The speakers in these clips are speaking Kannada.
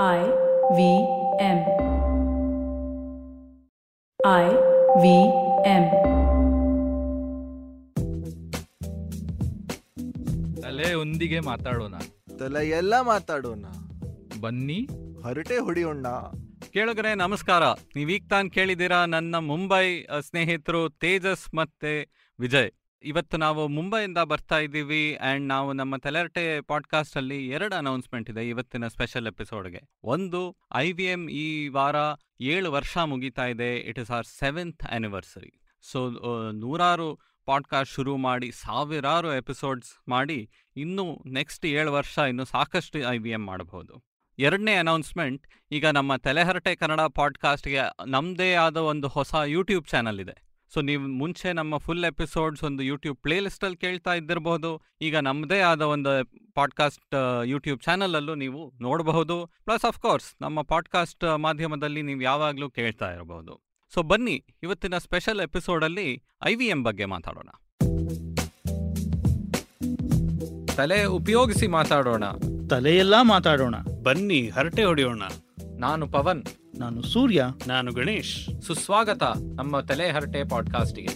I V M. I V M. ತಲೆ ಒಂದಿಗೆ ಮಾತಾಡೋಣ. ತಲೆ ಎಲ್ಲ ಮಾತಾಡೋಣ. ಬನ್ನಿ. ಹರಟೆ ಹೊಡಿಯೋಣ. ಕೇಳುಗರೆ ನಮಸ್ಕಾರ. ನೀವೀಗ ತಾನು ಕೇಳಿದ್ದೀರಾ ನನ್ನ ಮುಂಬೈ ಸ್ನೇಹಿತರು ತೇಜಸ್ ಮತ್ತೆ ವಿಜಯ್. ಇವತ್ತು ನಾವು ಮುಂಬೈಯಿಂದ ಬರ್ತಾ ಇದ್ದೀವಿ ಆ್ಯಂಡ್ ನಾವು ನಮ್ಮ ತೆಲರ್ಟೆ ಪಾಡ್ಕಾಸ್ಟ್ ಅಲ್ಲಿ ಎರಡು ಅನೌನ್ಸ್ಮೆಂಟ್ ಇದೆ ಇವತ್ತಿನ ಸ್ಪೆಷಲ್ ಎಪಿಸೋಡ್ಗೆ ಒಂದು ಐ ವಿ ಎಂ ಈ ವಾರ ಏಳು ವರ್ಷ ಮುಗೀತಾ ಇದೆ. It is our seventh anniversary so ನೂರಾರು ಪಾಡ್ಕಾಸ್ಟ್ ಶುರು ಮಾಡಿ, ಸಾವಿರಾರು ಎಪಿಸೋಡ್ಸ್ ಮಾಡಿ ಇನ್ನೂ ನೆಕ್ಸ್ಟ್ ಏಳು ವರ್ಷ ಇನ್ನು ಸಾಕಷ್ಟು ಐ ವಿ ಎಂ ಮಾಡಬಹುದು. ಎರಡನೇ ಅನೌನ್ಸ್ಮೆಂಟ್ ಈಗ ನಮ್ಮ ತಲೆಹರಟೆ ಕನ್ನಡ ಪಾಡ್ಕಾಸ್ಟ್ಗೆ ನಮ್ಮದೇ ಆದ ಒಂದು ಹೊಸ ಯೂಟ್ಯೂಬ್ ಚಾನಲ್ ಇದೆ. ಸೊ ನೀವು ಮುಂಚೆ ನಮ್ಮ ಫುಲ್ ಎಪಿಸೋಡ್ಸ್ ಒಂದು ಯೂಟ್ಯೂಬ್ ಪ್ಲೇಲಿಸ್ಟಲ್ಲಿ ಕೇಳ್ತಾ ಇದ್ದಿರಬಹುದು ಈಗ ನಮ್ಮದೇ ಆದ ಒಂದು ಪಾಡ್ಕಾಸ್ಟ್ ಯೂಟ್ಯೂಬ್ ಚಾನಲಲ್ಲೂ ನೀವು ನೋಡಬಹುದು. ಪ್ಲಸ್ ಆಫ್ ಕೋರ್ಸ್ ನಮ್ಮ ಪಾಡ್ಕಾಸ್ಟ್ ಮಾಧ್ಯಮದಲ್ಲಿ ನೀವು ಯಾವಾಗಲೂ ಕೇಳ್ತಾ ಇರಬಹುದು ಸೊ ಬನ್ನಿ ಇವತ್ತಿನ ಸ್ಪೆಷಲ್ ಎಪಿಸೋಡಲ್ಲಿ ಐ ವಿ ಎಂ ಬಗ್ಗೆ ಮಾತಾಡೋಣ. ತಲೆ ಉಪಯೋಗಿಸಿ ಮಾತಾಡೋಣ. ತಲೆಯೆಲ್ಲ ಮಾತಾಡೋಣ. ಬನ್ನಿ ಹರಟೆ ಹೊಡೆಯೋಣ. ನಾನು ಪವನ್. ನಾನು ಸೂರ್ಯ. ನಾನು ಗಣೇಶ್. ಸುಸ್ವಾಗತ ನಮ್ಮ ತಲೆ ಹರಟೆ ಪಾಡ್ಕಾಸ್ಟ್ಗೆ.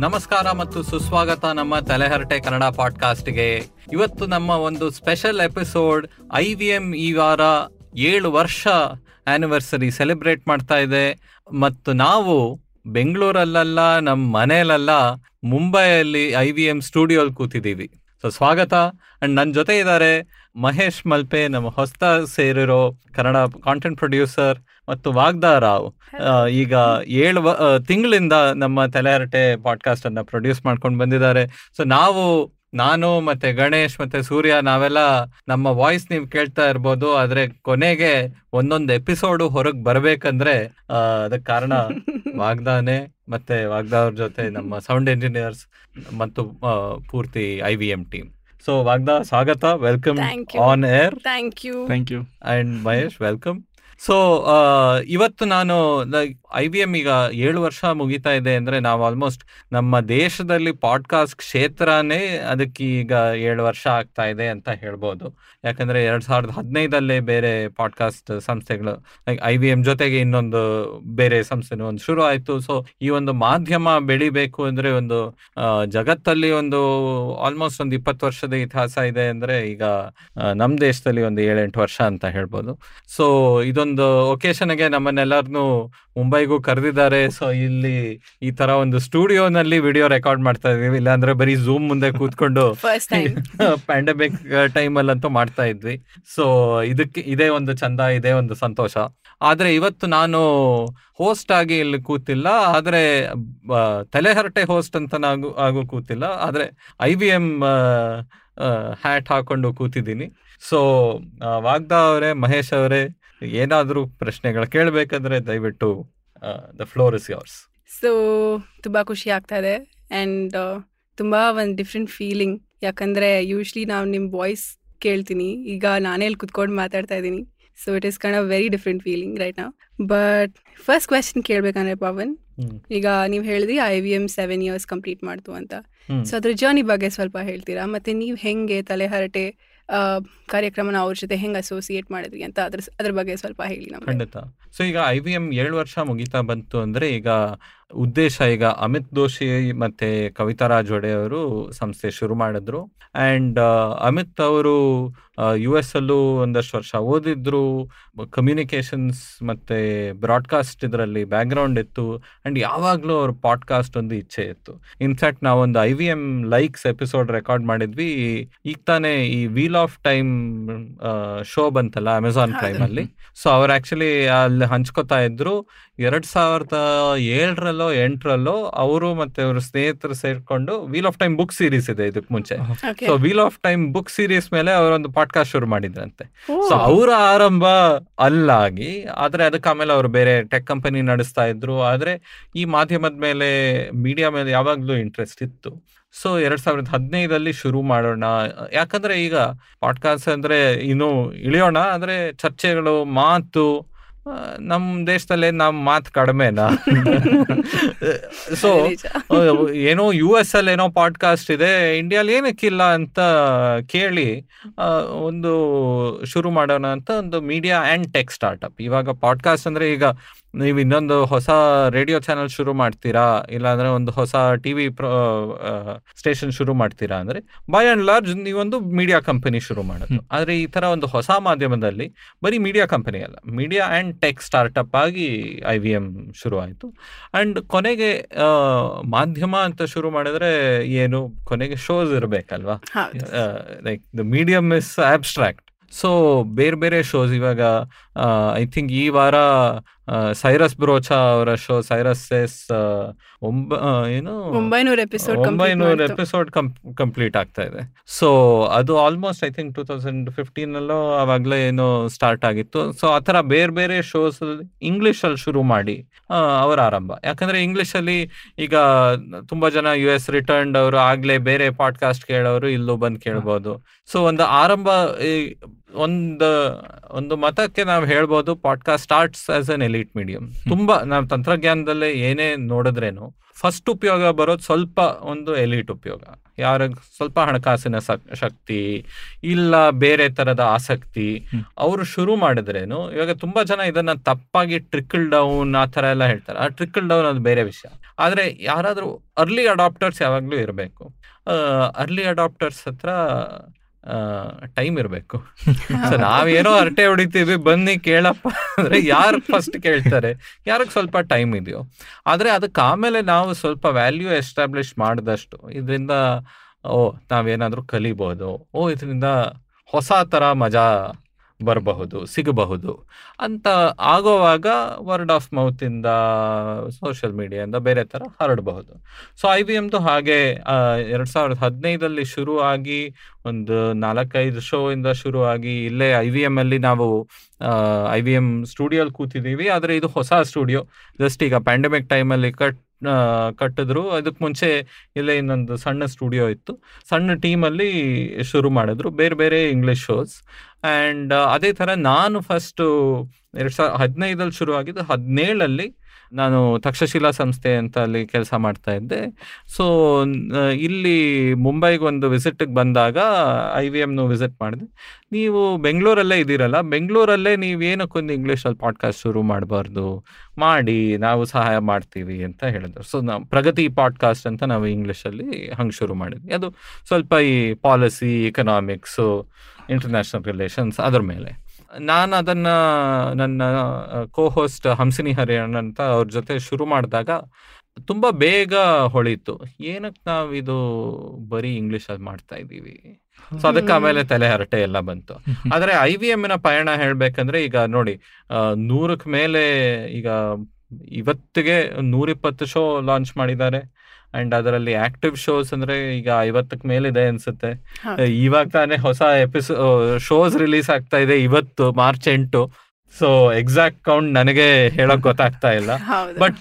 ನಮಸ್ಕಾರ ಮತ್ತು ಸುಸ್ವಾಗತ ನಮ್ಮ ತಲೆಹರಟೆ ಕನ್ನಡ ಪಾಡ್ಕಾಸ್ಟ್ಗೆ. ಇವತ್ತು ನಮ್ಮ ಒಂದು special episode I V M ಈ ವಾರ ಏಳು ವರ್ಷ ಆನಿವರ್ಸರಿ ಸೆಲೆಬ್ರೇಟ್ ಮಾಡ್ತಾ ಇದೆ. ಮತ್ತು ನಾವು ಬೆಂಗಳೂರಲ್ಲೆಲ್ಲ ನಮ್ಮ ಮನೆಯಲ್ಲೆಲ್ಲ, ಮುಂಬೈಯಲ್ಲಿ ಐ ವಿ ಎಂ ಸ್ಟುಡಿಯೋಲ್ ಕೂತಿದ್ದೀವಿ. ಸೊ ಸ್ವಾಗತ ಅಂಡ್ ನನ್ನ ಜೊತೆ ಇದ್ದಾರೆ ಮಹೇಶ್ ಮಲ್ಪೆ ನಮ್ಮ ಹೊಸ್ತ ಸೇರಿರೋ ಕನ್ನಡ ಕಾಂಟೆಂಟ್ ಪ್ರೊಡ್ಯೂಸರ್ ಮತ್ತು ವಾಗ್ದಾ ರಾವ್ ಈಗ ಏಳು ತಿಂಗಳಿಂದ ನಮ್ಮ ತಲೆಹರಟೆ ಪಾಡ್ಕಾಸ್ಟ್ ಅನ್ನ ಪ್ರೊಡ್ಯೂಸ್ ಮಾಡ್ಕೊಂಡು ಬಂದಿದ್ದಾರೆ. ಸೊ ನಾವು ನಾನು ಮತ್ತೆ ಗಣೇಶ್ ಮತ್ತೆ ಸೂರ್ಯ ನಾವೆಲ್ಲ ನಮ್ಮ ವಾಯ್ಸ್ ನೀವು ಕೇಳ್ತಾ ಇರ್ಬೋದು ಆದ್ರೆ ಕೊನೆಗೆ ಒಂದೊಂದು ಎಪಿಸೋಡು ಹೊರಗ್ ಬರ್ಬೇಕಂದ್ರೆ ಅದಕ್ಕೆ ಕಾರಣ ವಾಗ್ದಾನೆ ಮತ್ತೆ ವಾಗ್ದಾ ಅವ್ರ ಜೊತೆ ನಮ್ಮ ಸೌಂಡ್ ಇಂಜಿನಿಯರ್ಸ್ ಮತ್ತು ಪೂರ್ತಿ I V M team so ವಾಗ್ದಾ ಸ್ವಾಗತ. Welcome on air thank you thank you and Mahesh welcome so ಇವತ್ತು ನಾನು ಐ ಬಿ ಎಂ ಈಗ ಏಳು ವರ್ಷ ಮುಗಿತಾ ಇದೆ ಅಂದ್ರೆ ನಾವು ಆಲ್ಮೋಸ್ಟ್ ನಮ್ಮ ದೇಶದಲ್ಲಿ ಪಾಡ್ಕಾಸ್ಟ್ ಕ್ಷೇತ್ರನೇ ಅದಕ್ಕೆ ಈಗ ಏಳು ವರ್ಷ ಆಗ್ತಾ ಇದೆ ಅಂತ ಹೇಳ್ಬೋದು. ಯಾಕಂದ್ರೆ ಎರಡು ಸಾವಿರದ ಹದಿನೈದಲ್ಲೇ ಬೇರೆ ಪಾಡ್ಕಾಸ್ಟ್ ಸಂಸ್ಥೆಗಳು ಲೈಕ್ ಐ ವಿ ಎಂ ಜೊತೆಗೆ ಇನ್ನೊಂದು ಬೇರೆ ಸಂಸ್ಥೆನೂ ಒಂದು ಶುರು ಆಯಿತು. ಸೊ ಈ ಒಂದು ಮಾಧ್ಯಮ ಬೆಳಿಬೇಕು ಅಂದ್ರೆ ಒಂದು ಜಗತ್ತಲ್ಲಿ ಒಂದು ಆಲ್ಮೋಸ್ಟ್ ಒಂದು ಇಪ್ಪತ್ತು ವರ್ಷದ ಇತಿಹಾಸ ಇದೆ ಅಂದ್ರೆ ಈಗ ನಮ್ಮ ನಮ್ ದೇಶದಲ್ಲಿ ಒಂದು ಏಳೆಂಟು ವರ್ಷ ಅಂತ ಹೇಳ್ಬೋದು. ಸೊ ಇದೊಂದು ಒಕೇಶನ್ಗೆ ನಮ್ಮನ್ನೆಲ್ಲರನ್ನು ಮುಂಬೈಗೂ ಕರೆದಿದ್ದಾರೆ. ಸೊ ಇಲ್ಲಿ ಈ ತರ ಒಂದು ಸ್ಟುಡಿಯೋನಲ್ಲಿ ವಿಡಿಯೋ ರೆಕಾರ್ಡ್ ಮಾಡ್ತಾ ಇದೀವಿ. ಇಲ್ಲಾಂದ್ರೆ ಬರೀ ಝೂಮ್ ಮುಂದೆ ಕೂತ್ಕೊಂಡು ಪ್ಯಾಂಡಮಿಕ್ ಟೈಮ್ ಅಲ್ಲಂತೂ ಮಾಡ್ತಾ ಇದ್ವಿ. ಸೊ ಇದಕ್ಕೆ ಇದೇ ಒಂದು ಚಂದ ಇದೇ ಒಂದು ಸಂತೋಷ. ಆದ್ರೆ ಇವತ್ತು ನಾನು ಹೋಸ್ಟ್ ಆಗಿ ಇಲ್ಲಿ ಕೂತಿಲ್ಲ. ಆದ್ರೆ ಬ- ತಲೆಹರಟೆ ಹೋಸ್ಟ್ ಅಂತ ನಾನು ಆಗು ಕೂತಿಲ್ಲ. ಆದ್ರೆ ಐ ವಿ ಎಂ ಹ್ಯಾಟ್ ಹಾಕೊಂಡು ಕೂತಿದ್ದೀನಿ. ಸೊ ವಾಗ್ದಾ ಅವರೇ ಮಹೇಶ್ ಅವರೇ ಏನಾದ್ರೂ ಪ್ರಶ್ನೆಗಳು ಕೇಳಬೇಕಂದ್ರೆ ದಯವಿಟ್ಟು the floor is yours so ತುಂಬ ಖುಷಿ ಆಗ್ತಾ ಇದೆ. ಆ್ಯಂಡ್ ತುಂಬ ಒಂದು ಡಿಫ್ರೆಂಟ್ ಫೀಲಿಂಗ್ ಯಾಕಂದರೆ ಯೂಶ್ಲಿ ನಾವು ನಿಮ್ಮ ವಾಯ್ಸ್ ಕೇಳ್ತೀನಿ. ಈಗ ನಾನೇ ಇಲ್ಲಿ ಕುತ್ಕೊಂಡು ಮಾತಾಡ್ತಾ ಇದ್ದೀನಿ. So it is kind a very different feeling right ನಾವು ಬಟ್ ಫಸ್ಟ್ ಕ್ವೆಶನ್ ಕೇಳಬೇಕಂದ್ರೆ ಪವನ್ ಈಗ ನೀವು ಹೇಳಿದ್ರಿ I V M seven years complete ಮಾಡ್ತು ಅಂತ. ಸೊ ಅದ್ರ ಜರ್ನಿ ಬಗ್ಗೆ ಸ್ವಲ್ಪ ಹೇಳ್ತೀರಾ? ಮತ್ತೆ ನೀವು ಹೆಂಗೆ ತಲೆಹರಟೆ ಕಾರ್ಯಕ್ರಮನ ಅವ್ರ ಜೊತೆ ಹೆಂಗೆ ಅಸೋಸಿಯೇಟ್ ಮಾಡಿದ್ರಿ ಅಂತ ಅದ್ರ ಅದ್ರ ಬಗ್ಗೆ ಸ್ವಲ್ಪ ಹೇಳಿ ನಮ್ಗೆ. ಖಂಡಿತ. ಸೊ ಈಗ ಐ ವಿ ಎಂ ಏಳು ವರ್ಷ ಮುಗಿತಾ ಬಂತು ಅಂದ್ರೆ ಈಗ ಉದ್ದೇಶ ಈಗ ಅಮಿತ್ ದೋಶಿ ಮತ್ತೆ ಕವಿತಾ ರಾಜ್ ಅವರು ಸಂಸ್ಥೆ ಶುರು ಮಾಡಿದ್ರು. ಅಂಡ್ ಅಮಿತ್ ಅವರು ಯು ಎಸ್ ಅಲ್ಲೂ ಒಂದಷ್ಟು ವರ್ಷ ಓದಿದ್ರು. ಕಮ್ಯುನಿಕೇಶನ್ಸ್ ಮತ್ತೆ ಬ್ರಾಡ್ಕಾಸ್ಟ್ ಇದರಲ್ಲಿ ಬ್ಯಾಕ್ಗ್ರೌಂಡ್ ಇತ್ತು. ಅಂಡ್ ಯಾವಾಗಲೂ ಅವ್ರ ಪಾಡ್ಕಾಸ್ಟ್ ಒಂದು ಇಚ್ಛೆ ಇತ್ತು. ಇನ್ಫ್ಯಾಕ್ಟ್ ನಾವೊಂದು I V M likes episode record ಮಾಡಿದ್ವಿ. ಈಗ ತಾನೇ ಈ ವೀಲ್ ಆಫ್ ಟೈಮ್ ಶೋ ಬಂತಲ್ಲ ಅಮೆಝಾನ್ ಪ್ರೈಮ್ ಅಲ್ಲಿ. ಸೊ ಅವ್ರು ಆಕ್ಚುಲಿ ಅಲ್ಲಿ ಹಂಚ್ಕೋತಾ ಇದ್ರು. ಎರಡ್ ಸಾವಿರದ ಏಳರಲ್ಲೋ ಎಂಟರಲ್ಲೋ ಅವರು ಮತ್ತೆ ಅವ್ರ ಸ್ನೇಹಿತರು ಸೇರ್ಕೊಂಡು wheel of time book series ಇದೆ ಇದಕ್ಕೆ ಮುಂಚೆ. So wheel of time book series ಮೇಲೆ ಅವರೊಂದು ಪಾಡ್ಕಾಸ್ಟ್ ಶುರು ಮಾಡಿದ್ರಂತೆ. ಸೊ ಅವರ ಆರಂಭ ಅಲ್ಲಾಗಿ ಆದ್ರೆ ಅದಕ್ಕೆ ಆಮೇಲೆ ಅವರು ಬೇರೆ ಟೆಕ್ ಕಂಪನಿ ನಡೆಸ್ತಾ ಇದ್ರು. ಆದ್ರೆ ಈ ಮಾಧ್ಯಮದ ಮೇಲೆ ಮೀಡಿಯಾ ಮೇಲೆ ಯಾವಾಗ್ಲೂ ಇಂಟ್ರೆಸ್ಟ್ ಇತ್ತು. ಸೊ ಎರಡ್ ಸಾವಿರದ ಹದಿನೈದಲ್ಲಿ ಶುರು ಮಾಡೋಣ. ಯಾಕಂದ್ರೆ ಈಗ ಪಾಡ್ಕಾಸ್ಟ್ ಅಂದ್ರೆ ಇನ್ನು ಇಳಿಯೋಣ. ಅಂದ್ರೆ ಚರ್ಚೆಗಳು ಮಾತು ನಮ್ ದೇಶದಲ್ಲಿ ನಮ್ ಮಾತು ಕಡಿಮೆನಾ? ಸೊ. ಏನೋ ಯು ಎಸ್ ಅಲ್ಲಿ ಏನೋ ಪಾಡ್ಕಾಸ್ಟ್ ಇದೆ ಇಂಡಿಯಾಲಿ ಏನಕ್ಕಿಲ್ಲ ಅಂತ ಕೇಳಿ ಒಂದು ಶುರು ಮಾಡೋಣ ಅಂತ ಒಂದು ಮೀಡಿಯಾ ಆ್ಯಂಡ್ ಟೆಕ್ ಸ್ಟಾರ್ಟ್ಅಪ್ ಇವಾಗ ಪಾಡ್ಕಾಸ್ಟ್ ಅಂದ್ರೆ ಈಗ ನೀವು ಇನ್ನೊಂದು ಹೊಸ ರೇಡಿಯೋ ಚಾನಲ್ ಶುರು ಮಾಡ್ತೀರಾ? ಇಲ್ಲಾಂದ್ರೆ ಒಂದು ಹೊಸ ಟಿವಿ ಸ್ಟೇಷನ್ ಶುರು ಮಾಡ್ತೀರಾ ಅಂದ್ರೆ ಬೈ ಅಂಡ್ ಲಾರ್ಜ್ ನೀವೊಂದು ಮೀಡಿಯಾ ಕಂಪನಿ ಶುರು ಮಾಡೋದು. ಆದ್ರೆ ಈ ತರ ಒಂದು ಹೊಸ ಮಾಧ್ಯಮದಲ್ಲಿ ಬರೀ ಮೀಡಿಯಾ ಕಂಪನಿ ಅಲ್ಲ ಮೀಡಿಯಾ ಆ್ಯಂಡ್ ಟೆಕ್ ಸ್ಟಾರ್ಟ್ಅಪ್ ಆಗಿ ಐ ವಿ ಎಂ ಶುರು ಆಯಿತು. ಅಂಡ್ ಕೊನೆಗೆ ಮಾಧ್ಯಮ ಅಂತ ಶುರು ಮಾಡಿದ್ರೆ ಏನು? ಕೊನೆಗೆ shows ಇರಬೇಕಲ್ವಾ? Like the medium is abstract so ಬೇರೆ ಬೇರೆ ಶೋಸ್ ಇವಾಗ ಐ ಥಿಂಕ್ ಈ ವಾರ ಸೈರಸ್ ಬ್ರೋಚಾ ಅವರ ಶೋ ಸೈರಸ್ ಎಸ್ ಒಂಬ ಏನು? ಒಂಬೈನೂರ ಎಪಿಸೋಡ್ ಒಂಬೈನೂರು ಎಪಿಸೋಡ್ ಕಂಪ್ಲೀಟ್ ಆಗ್ತಾ ಇದೆ. ಸೊ ಅದು almost I think two thousand fifteen ಅಲ್ಲೋ ಅವಾಗಲೇ ಏನೋ ಸ್ಟಾರ್ಟ್ ಆಗಿತ್ತು. ಸೊ ಆ ಥರ ಬೇರೆ ಬೇರೆ ಶೋಸ್ ಇಂಗ್ಲಿಷ್ ಅಲ್ಲಿ ಶುರು ಮಾಡಿ ಅವರ ಆರಂಭ. ಯಾಕಂದ್ರೆ ಇಂಗ್ಲಿಷ್ ಅಲ್ಲಿ ಈಗ ತುಂಬಾ ಜನ ಯು ಎಸ್ ರಿಟರ್ನ್ಡ್ ಅವರು ಆಗ್ಲೇ ಬೇರೆ ಪಾಡ್ಕಾಸ್ಟ್ ಕೇಳೋರು ಇಲ್ಲೂ ಬಂದು ಕೇಳ್ಬೋದು. ಸೊ ಒಂದು ಆರಂಭ ಒಂದು ಒಂದು ಮತಕ್ಕೆ ನಾವು ಹೇಳ್ಬೋದು podcast starts as an elite medium ತುಂಬಾ ನಾವು ತಂತ್ರಜ್ಞಾನದಲ್ಲೇ ಏನೇ ನೋಡಿದ್ರೇನು ಫಸ್ಟ್ ಉಪಯೋಗ ಬರೋದು ಸ್ವಲ್ಪ ಒಂದು ಎಲಿಟ್ ಉಪಯೋಗ. ಯಾರ ಸ್ವಲ್ಪ ಹಣಕಾಸಿನ ಶಕ್ತಿ ಇಲ್ಲ ಬೇರೆ ತರದ ಆಸಕ್ತಿ ಅವರು ಶುರು ಮಾಡಿದ್ರೇನು ಇವಾಗ ತುಂಬಾ ಜನ ಇದನ್ನ ತಪ್ಪಾಗಿ ಟ್ರಿಕಲ್ ಡೌನ್ ಆ ತರ ಎಲ್ಲ ಹೇಳ್ತಾರೆ. ಆ ಟ್ರಿಕಲ್ ಡೌನ್ ಅದು ಬೇರೆ ವಿಷಯ. ಆದ್ರೆ ಯಾರಾದ್ರೂ ಅರ್ಲಿ ಅಡಾಪ್ಟರ್ಸ್ ಯಾವಾಗ್ಲೂ ಇರಬೇಕು. ಅರ್ಲಿ ಅಡಾಪ್ಟರ್ಸ್ ಹತ್ರ ಟೈಮ್ ಇರಬೇಕು. ಸೊ ನಾವೇನೋ ಹರಟೆ ಹೊಡಿತೀವಿ ಬನ್ನಿ ಕೇಳಪ್ಪ ಅಂದ್ರೆ ಯಾರು ಫಸ್ಟ್ ಕೇಳ್ತಾರೆ? ಯಾರಿಗೆ ಸ್ವಲ್ಪ ಟೈಮ್ ಇದೆಯೋ. ಆದ್ರೆ ಅದಕ್ಕೆ ಆಮೇಲೆ ನಾವು ಸ್ವಲ್ಪ ವ್ಯಾಲ್ಯೂ ಎಸ್ಟಾಬ್ಲಿಷ್ ಮಾಡಿದಷ್ಟು ಇದರಿಂದ ಓ ನಾವೇನಾದರೂ ಕಲಿಬೋದು. ಓ ಇದರಿಂದ ಹೊಸ ಥರ ಮಜಾ ಬರಬಹುದು, ಸಿಗಬಹುದು ಅಂತ ಆಗೋವಾಗ ವರ್ಡ್ ಆಫ್ ಮೌತ್ ಇಂದ ಸೋಷಿಯಲ್ ಮೀಡಿಯಾದಿಂದ ಬೇರೆ ತರ ಹರಡಬಹುದು. ಸೊ ಐ ಬಿ ಎಮ್ದು ಹಾಗೆ ಎರಡು ಸಾವಿರದ ಹದಿನೈದಲ್ಲಿ ಶುರು ಆಗಿ ಒಂದು ನಾಲ್ಕೈದು ಶೋ ಇಂದ ಶುರು ಆಗಿ ಇಲ್ಲೇ ಐ ವಿ ಎಂ ಅಲ್ಲಿ ನಾವು ಐ ವಿ ಎಂ ಸ್ಟುಡಿಯೋಲ್ ಕೂತಿದ್ದೀವಿ. ಆದ್ರೆ ಇದು ಹೊಸ ಸ್ಟುಡಿಯೋ ಜಸ್ಟ್ ಈಗ ಪ್ಯಾಂಡಮಿಕ್ ಟೈಮಲ್ಲಿ ಕಟ್ ಕಟ್ಟಿದ್ರು. ಅದಕ್ಕೆ ಮುಂಚೆ ಇಲ್ಲೇ ಇನ್ನೊಂದು ಸಣ್ಣ ಸ್ಟುಡಿಯೋ ಇತ್ತು. ಸಣ್ಣ ಟೀಮಲ್ಲಿ ಶುರು ಮಾಡಿದ್ರು. ಬೇರೆ ಬೇರೆ ಇಂಗ್ಲಿಷ್ ಶೋಸ್ ಆ್ಯಂಡ್ ಅದೇ ಥರ ನಾನು ಫಸ್ಟು ಎರಡು ಸಾವಿರ ಹದಿನೈದಲ್ಲಿ ಶುರು ಆಗಿದ್ದು ಹದಿನೇಳಲ್ಲಿ ನಾನು ತಕ್ಷಶಿಲಾ ಸಂಸ್ಥೆ ಅಂತ ಅಲ್ಲಿ ಕೆಲಸ ಮಾಡ್ತಾ ಇದ್ದೆ. ಸೊ ಇಲ್ಲಿ ಮುಂಬೈಗೆ ಒಂದು ವಿಸಿಟ್ಗೆ ಬಂದಾಗ ಐ ವಿ ಎಮ್ನು ವಿಸಿಟ್ ಮಾಡಿದೆ. ನೀವು ಬೆಂಗಳೂರಲ್ಲೇ ಇದ್ದೀರಲ್ಲ, ಬೆಂಗಳೂರಲ್ಲೇ ನೀವು ಏನಕ್ಕೊಂದು ಇಂಗ್ಲೀಷಲ್ಲಿ ಪಾಡ್ಕಾಸ್ಟ್ ಶುರು ಮಾಡಬಾರ್ದು? ಮಾಡಿ, ನಾವು ಸಹಾಯ ಮಾಡ್ತೀವಿ ಅಂತ ಹೇಳಿದ್ರು. ಸೊ ನಾವು ಪ್ರಗತಿ ಪಾಡ್ಕಾಸ್ಟ್ ಅಂತ ನಾವು ಇಂಗ್ಲೀಷಲ್ಲಿ ಹಂಗೆ ಶುರು ಮಾಡಿದ್ವಿ. ಅದು ಸ್ವಲ್ಪ ಈ ಪಾಲಿಸಿ ಇಕನಾಮಿಕ್ಸು ಇಂಟರ್ನ್ಯಾಷನಲ್ ರಿಲೇಷನ್ಸ್ ಅದರ ಮೇಲೆ. ನಾನು ಅದನ್ನ ನನ್ನ ಕೋ ಹೋಸ್ಟ್ ಹಂಸಿನಿ ಹರಿಯಣ್ಣ ಅಂತ ಅವ್ರ ಜೊತೆ ಶುರು ಮಾಡಿದಾಗ ತುಂಬಾ ಬೇಗ ಹೊಳಿತು. ಏನಕ್ಕೆ ನಾವು ಇದು ಬರೀ ಇಂಗ್ಲಿಷ್ ಅಲ್ಲಿ ಮಾಡ್ತಾ ಇದ್ದೀವಿ? ಸೊ ಅದಕ್ಕೆ ಆಮೇಲೆ ತಲೆ ಹರಟೆ ಎಲ್ಲ ಬಂತು. ಆದ್ರೆ ಐ ವಿ ಎಮ್ಮಿನ ಪಯಣ ಹೇಳ್ಬೇಕಂದ್ರೆ ಈಗ ನೋಡಿ ನೂರಕ್ಕೆ ನೂರಕ್ ಮೇಲೆ ಈಗ ಇವತ್ತಿಗೆ ನೂರಿಪ್ಪತ್ತು ಶೋ ಲಾಂಚ್ ಮಾಡಿದ್ದಾರೆ. ಅಂಡ್ ಅದರಲ್ಲಿ ಆಕ್ಟಿವ್ ಶೋಸ್ ಅಂದ್ರೆ ಈಗ ಐವತ್ತಕ್ಕೆ ಮೇಲಿದೆ ಅನ್ಸುತ್ತೆ. ಇವಾಗ ತಾನೇ ಹೊಸ ಎಪಿಸೋ ಶೋಸ್ ರಿಲೀಸ್ ಆಗ್ತಾ ಇದೆ ಇವತ್ತು ಮಾರ್ಚ್ ಎಂಟು. ಸೊ ಎಕ್ಸಾಕ್ಟ್ ಕೌಂಟ್ ನನಗೆ ಹೇಳಕ್ ಗೊತ್ತಾಗ್ತಾ ಇಲ್ಲ. ಬಟ್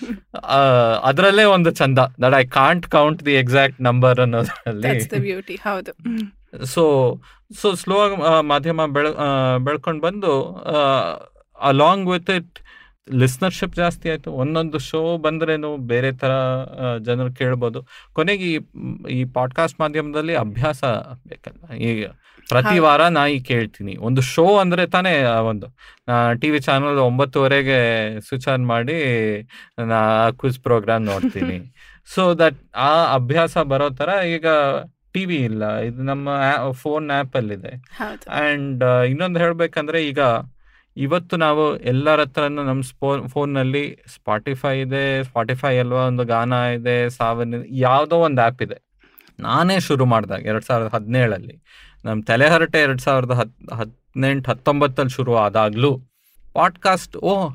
ಅದರಲ್ಲೇ ಒಂದು ಚಂದ. That I can't count the exact number ಅನ್ನೋದ್ರಲ್ಲಿ. That's the beauty. ಹೌದು. ಹ್ಮ್. ಸೊ ಸೊ ಸ್ಲೋ ಆಗಿ ಮಾಧ್ಯಮ ಬೆಳ ಬೆಳ್ಕೊಂಡು ಬಂದು ಅಲಾಂಗ್ ವಿತ್ ಇಟ್ ಲಿಸ್ನರ್ಶಿಪ್ ಜಾಸ್ತಿ ಆಯ್ತು. ಒಂದೊಂದು ಶೋ ಬಂದ್ರೇನು ಬೇರೆ ತರ ಆ, ಜನರು ಕೇಳ್ಬೋದು. ಕೊನೆಗೆ ಈ ಈ ಪಾಡ್ಕಾಸ್ಟ್ ಮಾಧ್ಯಮದಲ್ಲಿ ಅಭ್ಯಾಸ ಬೇಕಲ್ಲ ಈಗ ಪ್ರತಿ. ವಾರ ನಾ ಈ ಕೇಳ್ತೀನಿ. ಒಂದು ಶೋ ಅಂದ್ರೆ ತಾನೇ ಒಂದು ಟಿವಿ ಚಾನಲ್ ಒಂಬತ್ತುವರೆಗೆ ಸ್ವಿಚ್ ಆನ್ ಮಾಡಿ ನಾ ಕ್ವಿಜ್ ಪ್ರೋಗ್ರಾಮ್ ನೋಡ್ತೀನಿ. ಸೊ ದಟ್ ಆ ಅಭ್ಯಾಸ ಬರೋ ತರ ಈಗ ಟಿವಿ ಇಲ್ಲ. ಇದು ನಮ್ಮ ಫೋನ್ ಆ್ಯಪಲ್ಲಿದೆ ಆ್ಯಂಡ್ ಇನ್ನೊಂದು ಹೇಳ್ಬೇಕಂದ್ರೆ ಈಗ ಇವತ್ತು ನಾವು ಎಲ್ಲರ ಹತ್ರನೂ ನಮ್ಮ ಸ್ಪೋ ಫೋನ್ನಲ್ಲಿ ಸ್ಪಾಟಿಫೈ ಇದೆ ಸ್ಪಾಟಿಫೈ ಅಲ್ವಾ ಒಂದು ಗಾನ ಇದೆ ಸಾವನ್ ಯಾವುದೋ ಒಂದು ಆ್ಯಪ್ ಇದೆ. ನಾನೇ ಶುರು ಮಾಡಿದಾಗ ಎರಡು ಸಾವಿರದ ಹದಿನೇಳಲ್ಲಿ ನಮ್ಮ ತಲೆಹರಟೆ ಎರಡು ಸಾವಿರದ ಹತ್ ಹದಿನೆಂಟು ಹತ್ತೊಂಬತ್ತಲ್ಲಿ ಶುರು ಆದಾಗಲೂ ಪಾಡ್ಕಾಸ್ಟ್ ಓ